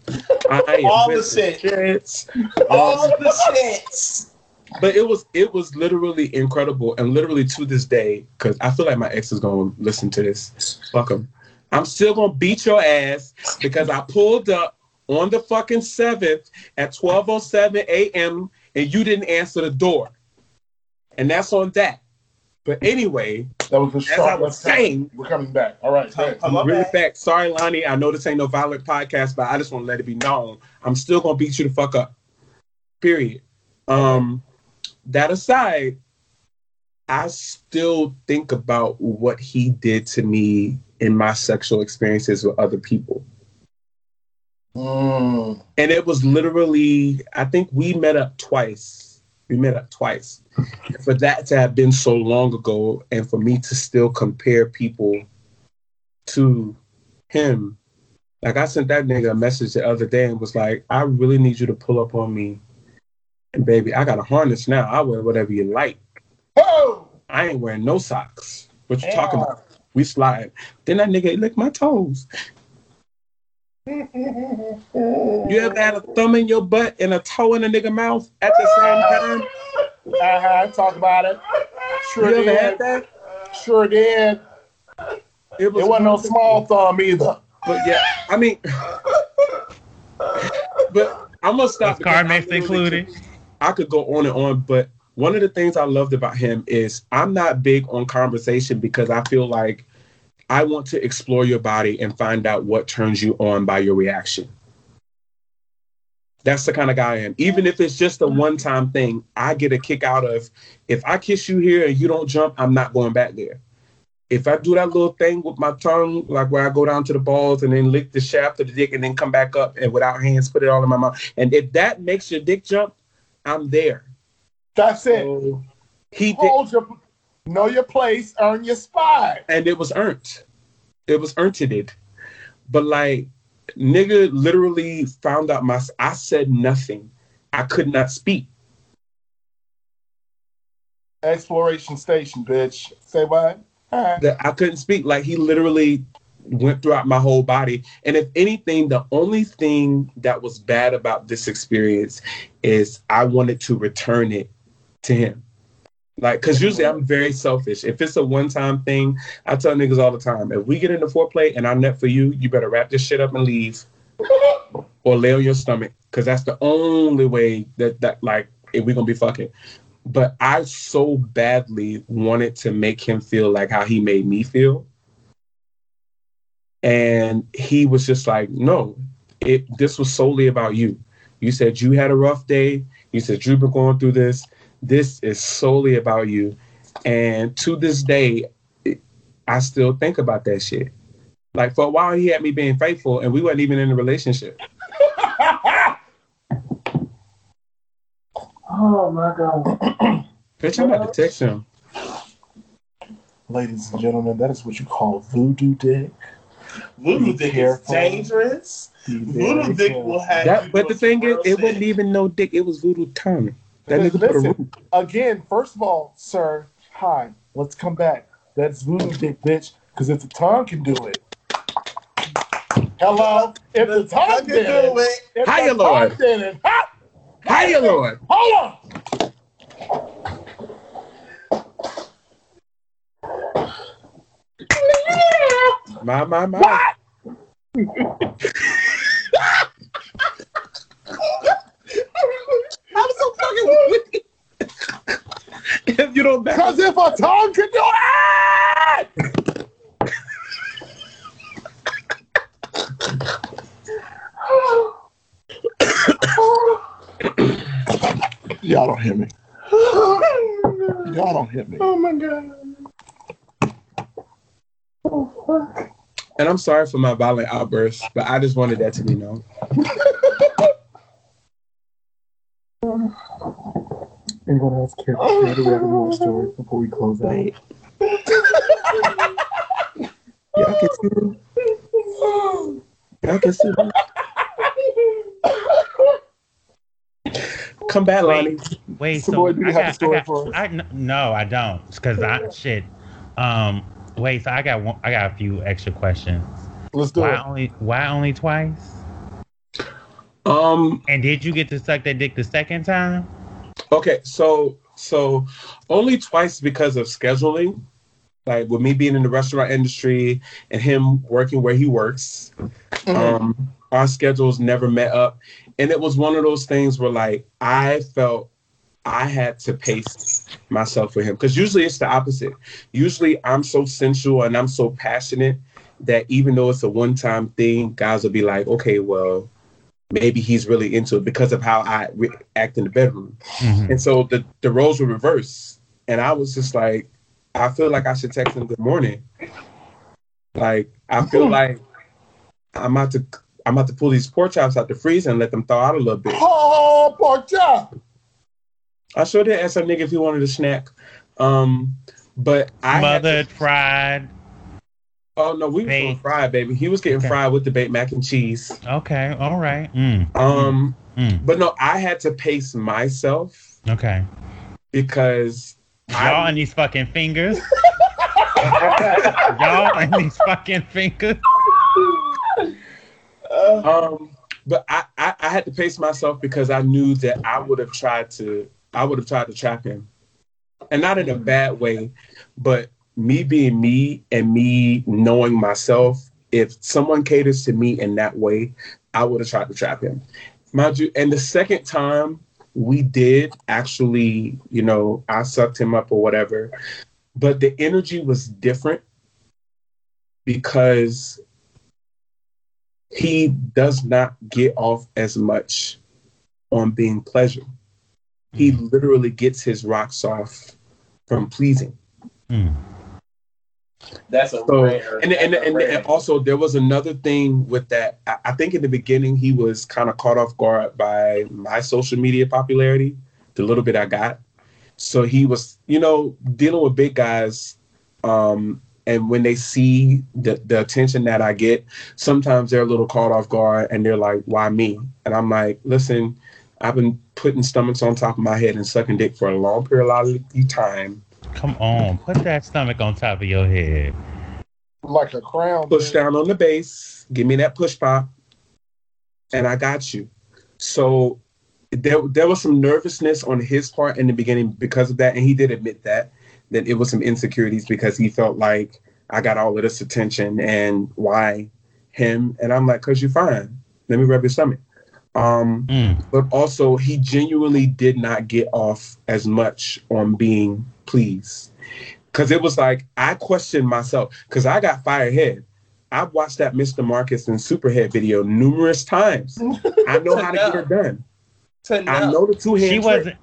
I am All the shits. All the shits. But it was it was literally incredible, and literally to this day, because I feel like my ex is gonna listen to this. Fuck him. I'm still gonna beat your ass because I pulled up on the fucking seventh at 12:07 a.m. and you didn't answer the door, and that's on that. But anyway, That was the as I was saying, We're coming back. All right. Come- thanks. come on really back. back. Sorry, Lonnie. I know this ain't no violent podcast, but I just want to let it be known. I'm still gonna beat you the fuck up. Period. Um, that aside, I still think about what he did to me in my sexual experiences with other people. Mm. And it was literally, I think we met up twice. We met up twice. For that to have been so long ago, and for me to still compare people to him, like I sent that nigga a message the other day and was like, I really need you to pull up on me. And baby, I got a harness now. I wear whatever you like. Whoa! I ain't wearing no socks. What you talking about? We slide. Then that nigga licked my toes. You ever had a thumb in your butt and a toe in a nigga mouth at the same time? Uh-huh. Talk about it. Sure You ever did. had that? Sure did. It It wasn't no small thumb either. But yeah, I mean, <laughs> but I'm gonna stop. was car because I mix literally included. could- I could go on and on, but one of the things I loved about him is I'm not big on conversation because I feel like I want to explore your body and find out what turns you on by your reaction. That's the kind of guy I am. Even if it's just a mm-hmm. one time thing, I get a kick out of if I kiss you here and you don't jump, I'm not going back there. If I do that little thing with my tongue, like where I go down to the balls and then lick the shaft of the dick and then come back up and without hands put it all in my mouth, and if that makes your dick jump, I'm there. That's it. So he did, your, know your place, earn your spot. and it was earned. It was earned it. But like nigga literally found out my I said nothing. I could not speak. Exploration station, bitch. Say what? Right. That I couldn't speak. Like he literally went throughout my whole body. And if anything, the only thing that was bad about this experience is I wanted to return it to him. Like, cause usually I'm very selfish. If it's a one-time thing, I tell niggas all the time, if we get into foreplay and I nut for you, you better wrap this shit up and leave. or lay on your stomach. Cause that's the only way that that like if we're gonna be fucking. But I so badly wanted to make him feel like how he made me feel. And he was just like, no, it this was solely about you. You said you had a rough day. You said you've been going through this. This is solely about you. And to this day, it- I still think about that shit. Like for a while, he had me being faithful, and we weren't even in a relationship. oh my god. <clears throat> Bitch, I'm about to text him. Ladies and gentlemen, that is what you call voodoo dick. Voodoo dick careful. is dangerous. Voodoo very dick will have That, you but the thing is, it wasn't even no dick. It was voodoo tongue. That nigga put a Listen, root. again, first of all, sir, hi. Let's come back. That's voodoo dick, bitch. Because if the tongue can do it. Hello? If the tongue I can do it. it. If Hiya, Lord. did it. Hiya, Lord. Hold on. My, my, my. <laughs> I'm so fucking weak. if you don't back Because if a tongue can do it. Y'all don't hit me. Y'all don't hit me. Oh my god. And I'm sorry for my violent outburst, but I just wanted that to be known. Anyone else care to share the rabbit hole story before we close out? Wait. Y'all can see me. Y'all can see me. Come back, Lonnie. Wait, So so boy, do you I have a got, story I got, for us? I, n- no, I don't, because I shit. Um, wait, so I got one, I got a few extra questions. Let's do Why it. only why only twice? Um, And did you get to suck that dick the second time? Okay, so so only twice because of scheduling. Like with me being in the restaurant industry and him working where he works, um, our schedules never met up, and it was one of those things where like I felt I had to pace myself with him because usually it's the opposite. Usually I'm so sensual and I'm so passionate that even though it's a one-time thing, guys will be like, okay, well, maybe he's really into it because of how I re- act in the bedroom. Mhm. And so the, the roles were reversed. And I was just like, I feel like I should text him good morning. Like I feel like I'm about to I'm about to pull these pork chops out the freezer and let them thaw out a little bit. Oh, pork chop. I sure did ask that nigga if he wanted a snack. Um but I had Smothered, to- fried. oh no, we were Bait. on fried, baby. He was getting Okay. fried with the baked mac and cheese. Okay, all right. Mm, Um mm, but no, I had to pace myself okay. because Y'all I- and these fucking fingers. <laughs> Y'all and these fucking fingers. Um, but I, I, I had to pace myself because I knew that I would have tried to I would have tried to trap him. And not in a bad way, but me being me and me knowing myself, if someone caters to me in that way, I would have tried to trap him. Mind you, and the second time we did actually, you know, I sucked him up or whatever, but the energy was different because he does not get off as much on being pleasure. He literally gets his rocks off from pleasing. Mm. That's a So, rare. and and, that's a and, rare- and also there was another thing with that. I, I think in the beginning he was kind of caught off guard by my social media popularity, the little bit I got. So he was, you know, dealing with big guys, um, and when they see the the attention that I get, sometimes they're a little caught off guard and they're like, "Why me?" And I'm like, "Listen, I've been putting stomachs on top of my head and sucking dick for a long period of time. Come on, put that stomach on top of your head. Like a crown. push bitch. down on the base, give me that push pop, and I got you. So there, there was some nervousness on his part in the beginning because of that, and he did admit that that it was some insecurities because he felt like I got all of this attention and why him? And I'm like, cause you're fine. Let me rub your stomach. Um, Mm. but also he genuinely did not get off as much on being pleased. Because it was like i questioned myself because i got firehead i've watched that mr marcus and superhead video numerous times. I know <laughs> how to get her done. To i know. the two hand She wasn't.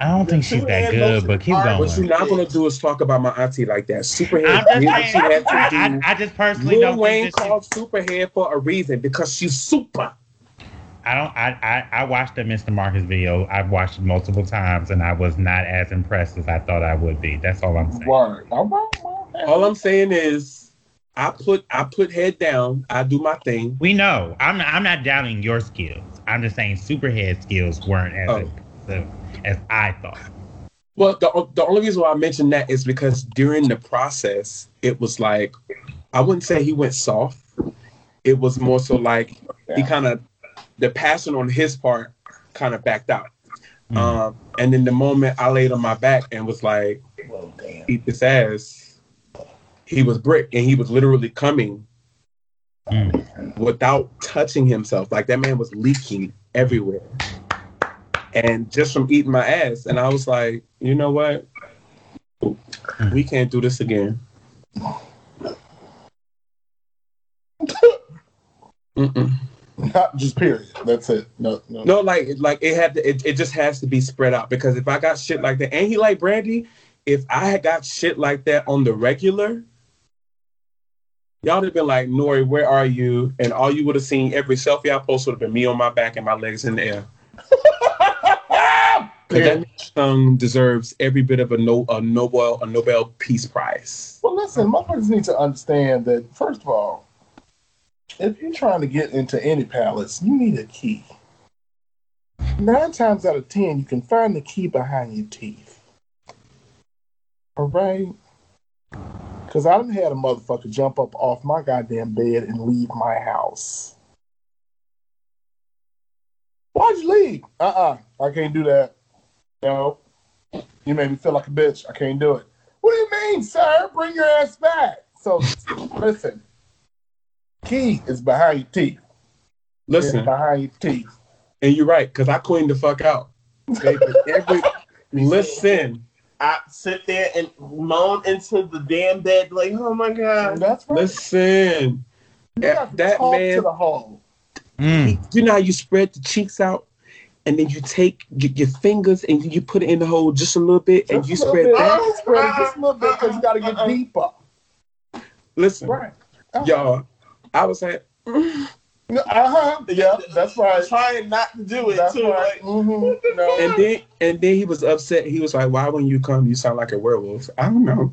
I don't think she's that good, but keep Alright, what you're not gonna do is talk about my auntie like that. Superhead just saying. I, I, I just personally Lil don't Wayne think that she, called superhead for a reason because she's super I don't. I, I I watched the Mr. Marcus video. I've watched it multiple times, and I was not as impressed as I thought I would be. That's all I'm saying. Word. All right, well, all i'm saying is i put i put head down i do my thing We know. I'm I'm not doubting your skills. I'm just saying superhead skills weren't as Oh. impressive as I thought. Well, the, the only reason why I mentioned that is because during the process, it was like, I wouldn't say he went soft. It was more so like he kind of, the passion on his part kind of backed out. Mm. Um, and then the moment I laid on my back and was like, Well, damn. eat this ass, he was brick and he was literally coming Mm. without touching himself. Like that man was leaking everywhere. And just from eating my ass. And I was like, you know what? We can't do this again. <laughs> Mm-mm. <laughs> Not just period. That's it. No, no. No, like like it had to, it, it just has to be spread out because if I got shit like that, and he like Brandy, if I had got shit like that on the regular, y'all would have been like, Nori, where are you? And all you would have seen every selfie I post would have been me on my back and my legs in the air. <laughs> Because that tongue deserves every bit of a no a Nobel a Nobel Peace Prize. Well, listen, motherfuckers need to understand that, first of all, if you're trying to get into any palace, you need a key. Nine times out of ten, you can find the key behind your teeth. All right? Because I done had a motherfucker jump up off my goddamn bed and leave my house. Why'd you leave? Uh uh I can't do that. No. You made me feel like a bitch. I can't do it. What do you mean, sir? Bring your ass back. So listen. Key is behind your teeth. It's Listen, behind your teeth. and you're right, because I cleaned the fuck out. Baby, every <laughs> listen, I sit there and moan into the damn bed like, oh my god. That's right. listen. you to that talk man- to the hole. Mm. You know how you spread the cheeks out, and then you take your, your fingers and you put it in the hole just a little bit, and you spread bit. that. You spread it just a little bit because you got to get deeper. Listen, Right. y'all, I was like, Uh huh. Yeah, that's right. Trying not to do it That's too. right. Like, Mm-hmm. No. and then and then he was upset. He was like, "Why when you come, you sound like a werewolf?" I don't know,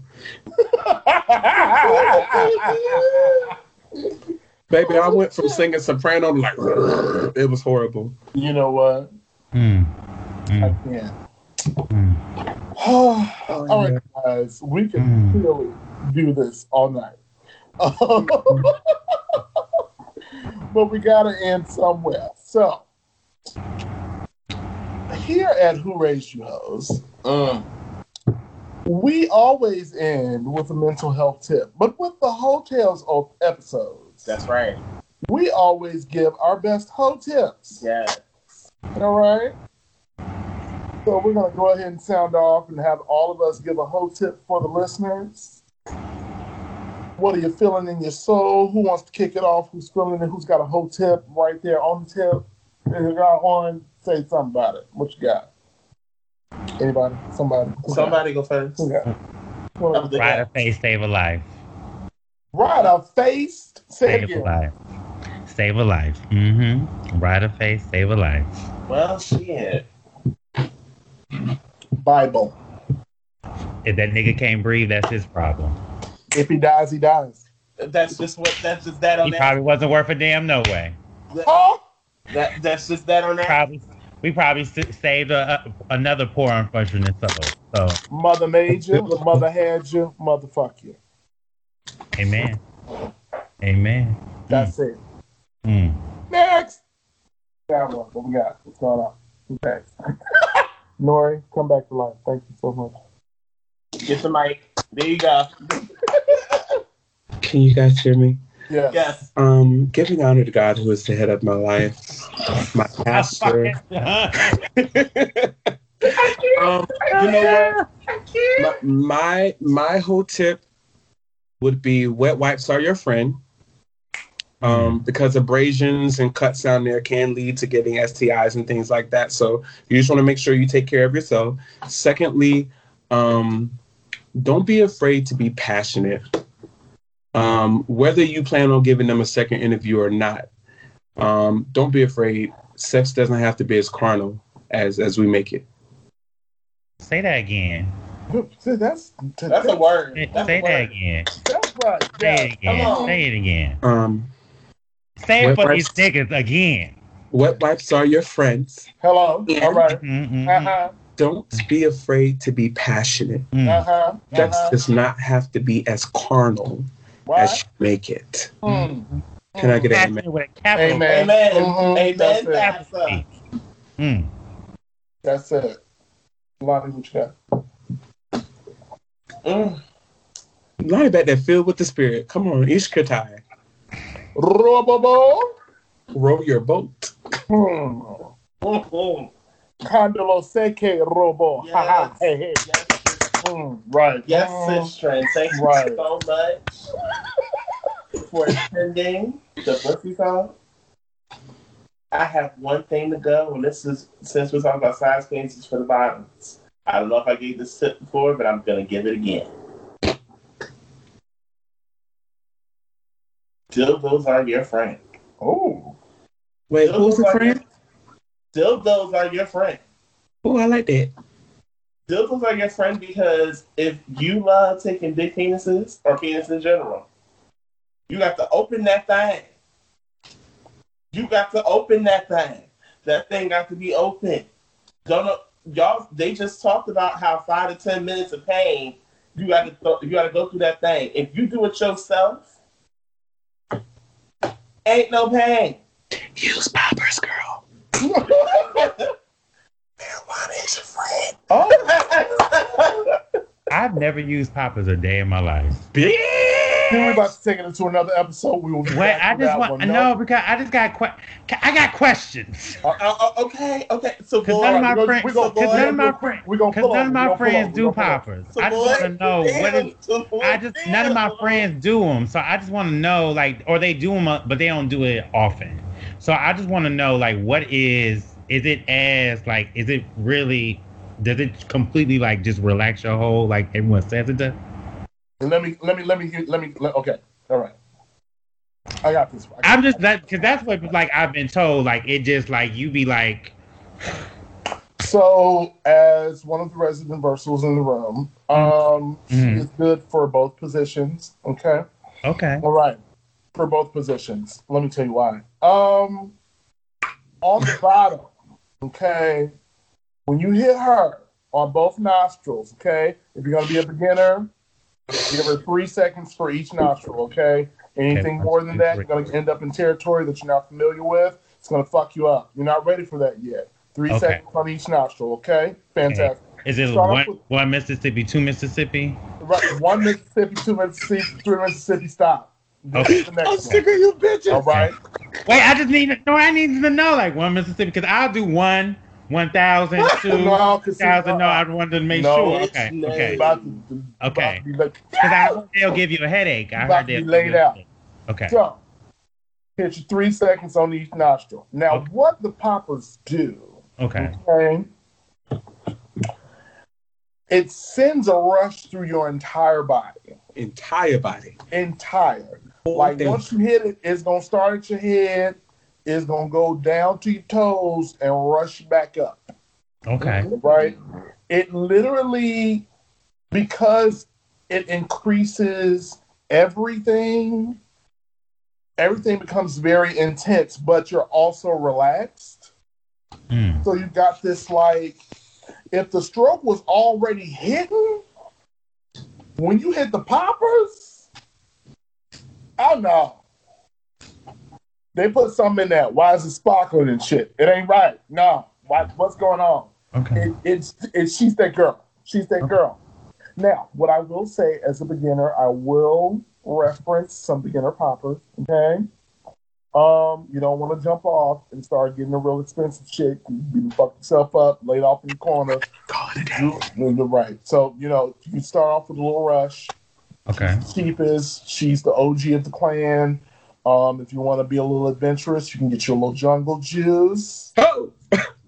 <laughs> baby. I went from singing soprano to like, <laughs> it was horrible. you know what? Mm. I Mm. can't. Mm. <sighs> All right, guys, we can Mm. really do this all night. <laughs> but we got to end somewhere. So, here at Who Raised You Hoes, mm, we always end with a mental health tip. But with the hotels of episodes, that's right. we always give our best hoe tips. Yeah. All right. So we're gonna go ahead and sound off and have all of us give a hoe tip for the listeners. What are you feeling in your soul? Who wants to kick it off? Who's feeling it? Who's got a whole tip right there on the tip? If you got on, say something about it. What you got? Anybody? Somebody? Who got? Somebody go first. Who got? Ride a face, save a life. Ride a face. Say it Save a life. Save a life. Mm-hmm. Ride a face, save a life. Well, shit. Bible. If that nigga can't breathe, that's his problem. If he dies, he dies. That's just what. That's just that on He that. probably wasn't worth a damn no way. Huh? that. That's just that on that. Probably we probably s- saved a, a, another poor unfortunate soul. So Mother made you. The mother had you. Motherfuck you. amen. Amen. That's it. Mm. Next. Yeah, what what we got? What's going on? Who's next? <laughs> Nori, come back to life. Thank you so much. Get the mic. There you go. <laughs> Can you guys hear me? Yeah. Yes. Um, giving honor to God, who is the head of my life, my pastor. <laughs> <laughs> um, you know what? My, my my whole tip would be wet wipes are your friend. Um, because abrasions and cuts down there can lead to getting STIs and things like that. So you just want to make sure you take care of yourself. Secondly, um, don't be afraid to be passionate. Um, whether you plan on giving them a second interview or not, um, don't be afraid. Sex doesn't have to be as carnal as as we make it. Say that again. <laughs> See, That's That's a word. Say, That's say a that word. again. That's right. Say Yeah. it again. come on. Say it again. Um, Say it Wet for wipes. these niggas again. wet wipes are your friends. Hello. Yeah. All right. Mm-mm. Uh huh. Don't be afraid to be passionate. Mm. Uh huh. That Uh-huh. does not have to be as carnal Why? as you make it. Mm. Can I get an amen? With a capital Amen. Amen. Mhm. Amen. That's it. Pastor. P. Mm. That's it. Lonnie, what you got? Mm. Lonnie back there filled with the spirit. Come on, Ishkatai. Robobo. Row your boat. Hmm. Mhm. Condolo seke robo. Ha ha. Hey hey. Yes, sis- Mm. Right. yes, Mm. sister. Thank you so much for attending the Bussy song. I have one thing to go, and this is since we're talking about size queens for the bottoms. I don't know if I gave this tip before, but I'm gonna give it again. Dildos are your friend. Oh. Wait, who's the friend? Your, dildos are your friend. Oh, I like that. Dildos are your friend because if you love taking big penises or penis in general, you got to open that thing. You got to open that thing. That thing got to be open. Don't know, y'all. They just talked about how five to ten minutes of pain. You got to th- you got to go through that thing. If you do it yourself, ain't no pain. Use poppers, girl. <laughs> Marijuana is your friend. Oh. I've never used poppers a day in my life. Then we're about to take it into another episode. We will be Wait, I just want one. to know because I just got que- I got questions. Uh, uh, okay, okay. So Because none of my friends, we're gonna- because boy, none of my friends, We're gonna because pull none of my friends do We're gonna pull up. poppers. So I just want to know what damn, is. <laughs> so I just none of my friends do them, so I just want to know like, or they do them, but they don't do it often. So I just want to know like, what is is it as like, is it really? Does it completely like just relax your whole like everyone says it does? And let me let me let me let me let, okay. All right. I got this. I I'm just that because that's what like I've been told. Like it just like you be like, So, as one of the resident versals in the room, um, she Mhm. is good for both positions. Okay. okay, All right. For both positions. Let me tell you why. Um, on the bottom, okay, when you hit her on both nostrils, okay, if you're going to be a beginner, give her three seconds for each nostril, okay? Anything Okay, more than that, you're going to end up in territory that you're not familiar with. It's going to fuck you up. You're not ready for that yet. Three Okay. seconds on each nostril, okay? Fantastic. is it Start one with- one Mississippi, two Mississippi? Right, one Mississippi, two Mississippi, three Mississippi, stop. This Okay. is the next I'm sick of you bitches. All right. Wait, I just need to no, I need to know like one Mississippi because I'll do one, one thousand, <laughs> two No, 'cause see, thousand. No. I wanted to make No, sure. it's Okay, no. okay. About to, about Okay. to be laid- Because I heard they'll give you a headache. I heard they'll laid give you a out. headache. Okay. So, Hit you three seconds on each nostril. Now, Okay. what the poppers do, Okay. okay, it sends a rush through your entire body. Entire body. Entire. Like thing. once you hit it, it's gonna start at your head, it's gonna go down to your toes and rush back up. Okay. Right? It literally because it increases everything, everything becomes very intense, but you're also relaxed. Mm. So you got this like if the stroke was already hidden, when you hit the poppers, oh no. They put something in there. Why is it sparkling and shit? It ain't right. No. Why, what's going on? Okay. It, it's, it's she's that girl. She's that girl. Now, what I will say as a beginner, I will reference some beginner poppers. Okay. Um, you don't want to jump off and start getting the real expensive shit. You fuck yourself up, laid off in the corner. Call it a day. You're right. So you know you start off with a little rush. Okay. Cheapest. She's the OG of the clan. Um, if you want to be a little adventurous, you can get your little jungle juice. Oh,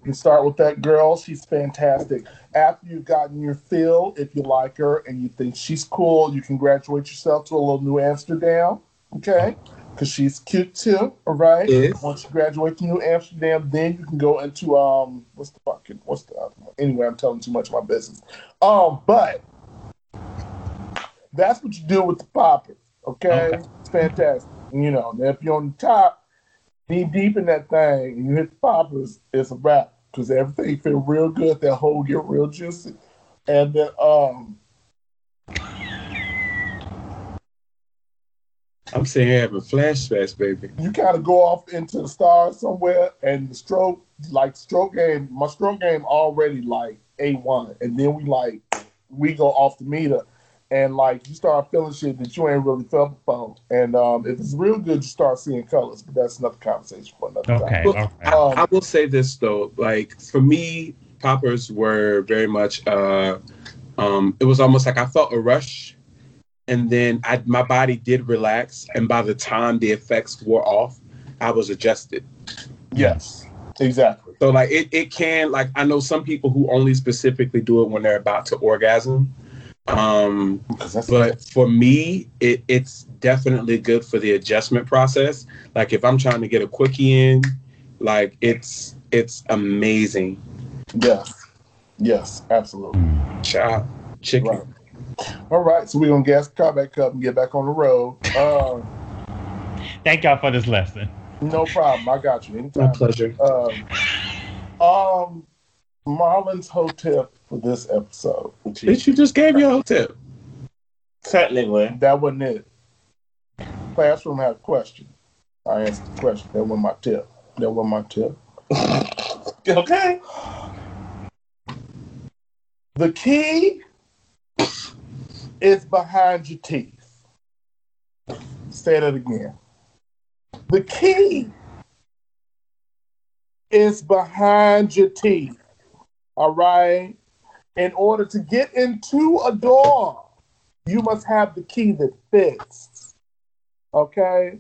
You start with that girl. She's fantastic. After you've gotten your fill, if you like her and you think she's cool, you can graduate yourself to a little New Amsterdam. Okay? Because she's cute too. All right? Yes. Once you graduate to New Amsterdam, then you can go into um what's the fucking what's the? Anyway, I'm telling too much of my business. Um, but that's what you do with the poppers. Okay? Okay. It's fantastic. You know, if you're on the top, knee deep in that thing, and you hit the poppers, it's a wrap. Because everything feel real good, that hole get real juicy. And then um I'm here having flashbacks, baby. you kind of go off into the stars somewhere, and the stroke, like stroke game, my stroke game already like a one, and then we like we go off the meter, and like you start feeling shit that you ain't really felt before, and um, if it's real good, you start seeing colors, but that's another conversation for another Okay. time. Well, Okay. I, Um, I will say this though, like for me, poppers were very much. uh um It was almost like I felt a rush, and then I my body did relax, and by the time the effects wore off, I was adjusted. Yes, exactly. So like it, it can like I know some people who only specifically do it when they're about to orgasm. Um, but for me, it, it's definitely good for the adjustment process. Like if I'm trying to get a quickie in, like it's it's amazing. yes, yes, absolutely. Child, chicken. Right. All right, so we're gonna gas the car back up and get back on the road. Uh, Thank y'all for this lesson. no problem. I got you My anytime. pleasure. Um, um, Marlon's hotel for this episode. Bitch, you just gave your hotel. Technically. That wasn't it. Classroom had a question. I answered the question. That wasn't my tip. That wasn't my tip. <laughs> Okay. The key is behind your teeth. Say that again. The key is behind your teeth. All right. In order to get into a door, you must have the key that fits. Okay.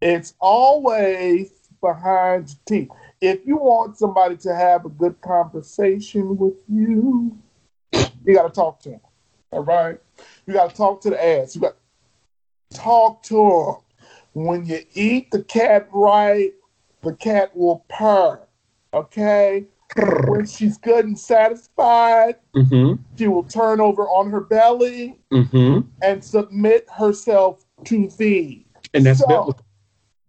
It's always behind your teeth. If you want somebody to have a good conversation with you, you got to talk to them. All right. You got to talk to the ass. You got to talk to them. When you eat the cat right, the cat will purr. Okay. When she's good and satisfied, Mm-hmm. she will turn over on her belly Mm-hmm. and submit herself to thee. And that's So- biblical.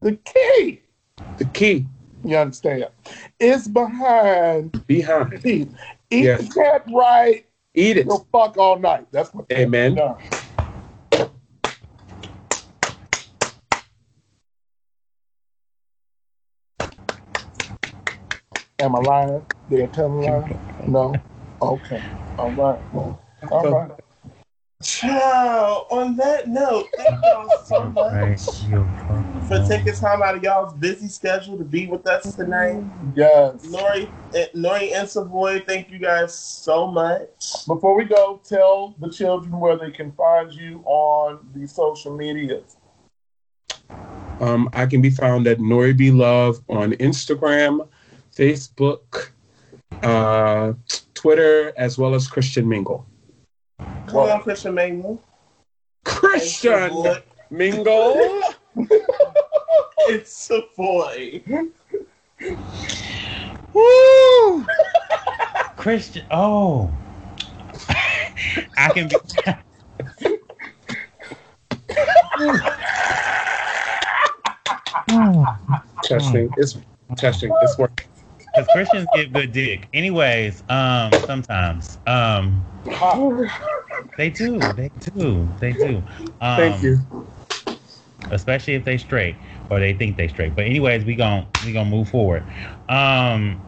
The key, the key. you understand, is behind Behind. Eat Yes. the cat right, Eat it. you'll fuck all night. That's what. Amen. Am I lying? Did I tell a lie? No. Okay. All right. All right. Child, on that note, thank y'all so much for taking time out of y'all's busy schedule to be with us tonight. Yes. Nori, eh, Nori and Savoy, thank you guys so much. Before we go, tell the children where they can find you on the social medias. Um, I can be found at Nori B Love on Instagram, Facebook, uh, Twitter, as well as Christian Mingle. Come on, Christian Mingle. Christian Mingle. <laughs> It's a boy. Woo! <laughs> Christian. Oh. I can be. testing. It's testing. It's working. Because Christians get good dick. Anyways, um, sometimes. Um, they do. They do. They do. Um, Thank you. especially if they straight or they think they straight. But anyways, we gon' we gonna move forward. Um,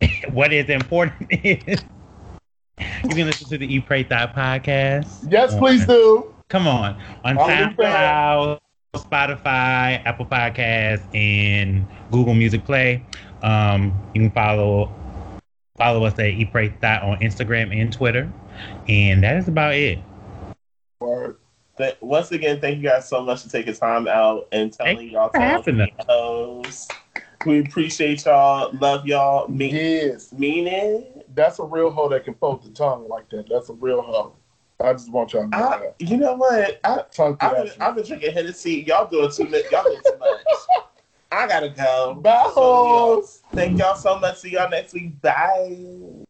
<laughs> what is important <laughs> is you can listen to the E Pray Thought podcast. Yes, please do. Come on on SoundCloud, Spotify, Apple Podcasts, and Google Music Play. Um, you can follow follow us at E Pray Thought on Instagram and Twitter, and that is about it. Word. Once again, thank you guys so much for taking time out and telling Thank y'all you for having us. We appreciate y'all. Love y'all. Mean, Yes, mean it. that's a real hoe that can fold the tongue like that. That's a real hoe. I just want y'all to know I, that. you know what? I, Tongue I've been. I've been drinking Hennessy. Y'all doing too much. Y'all doing too much. I gotta go. Bye, So, y'all- thank y'all so much. See y'all next week. Bye.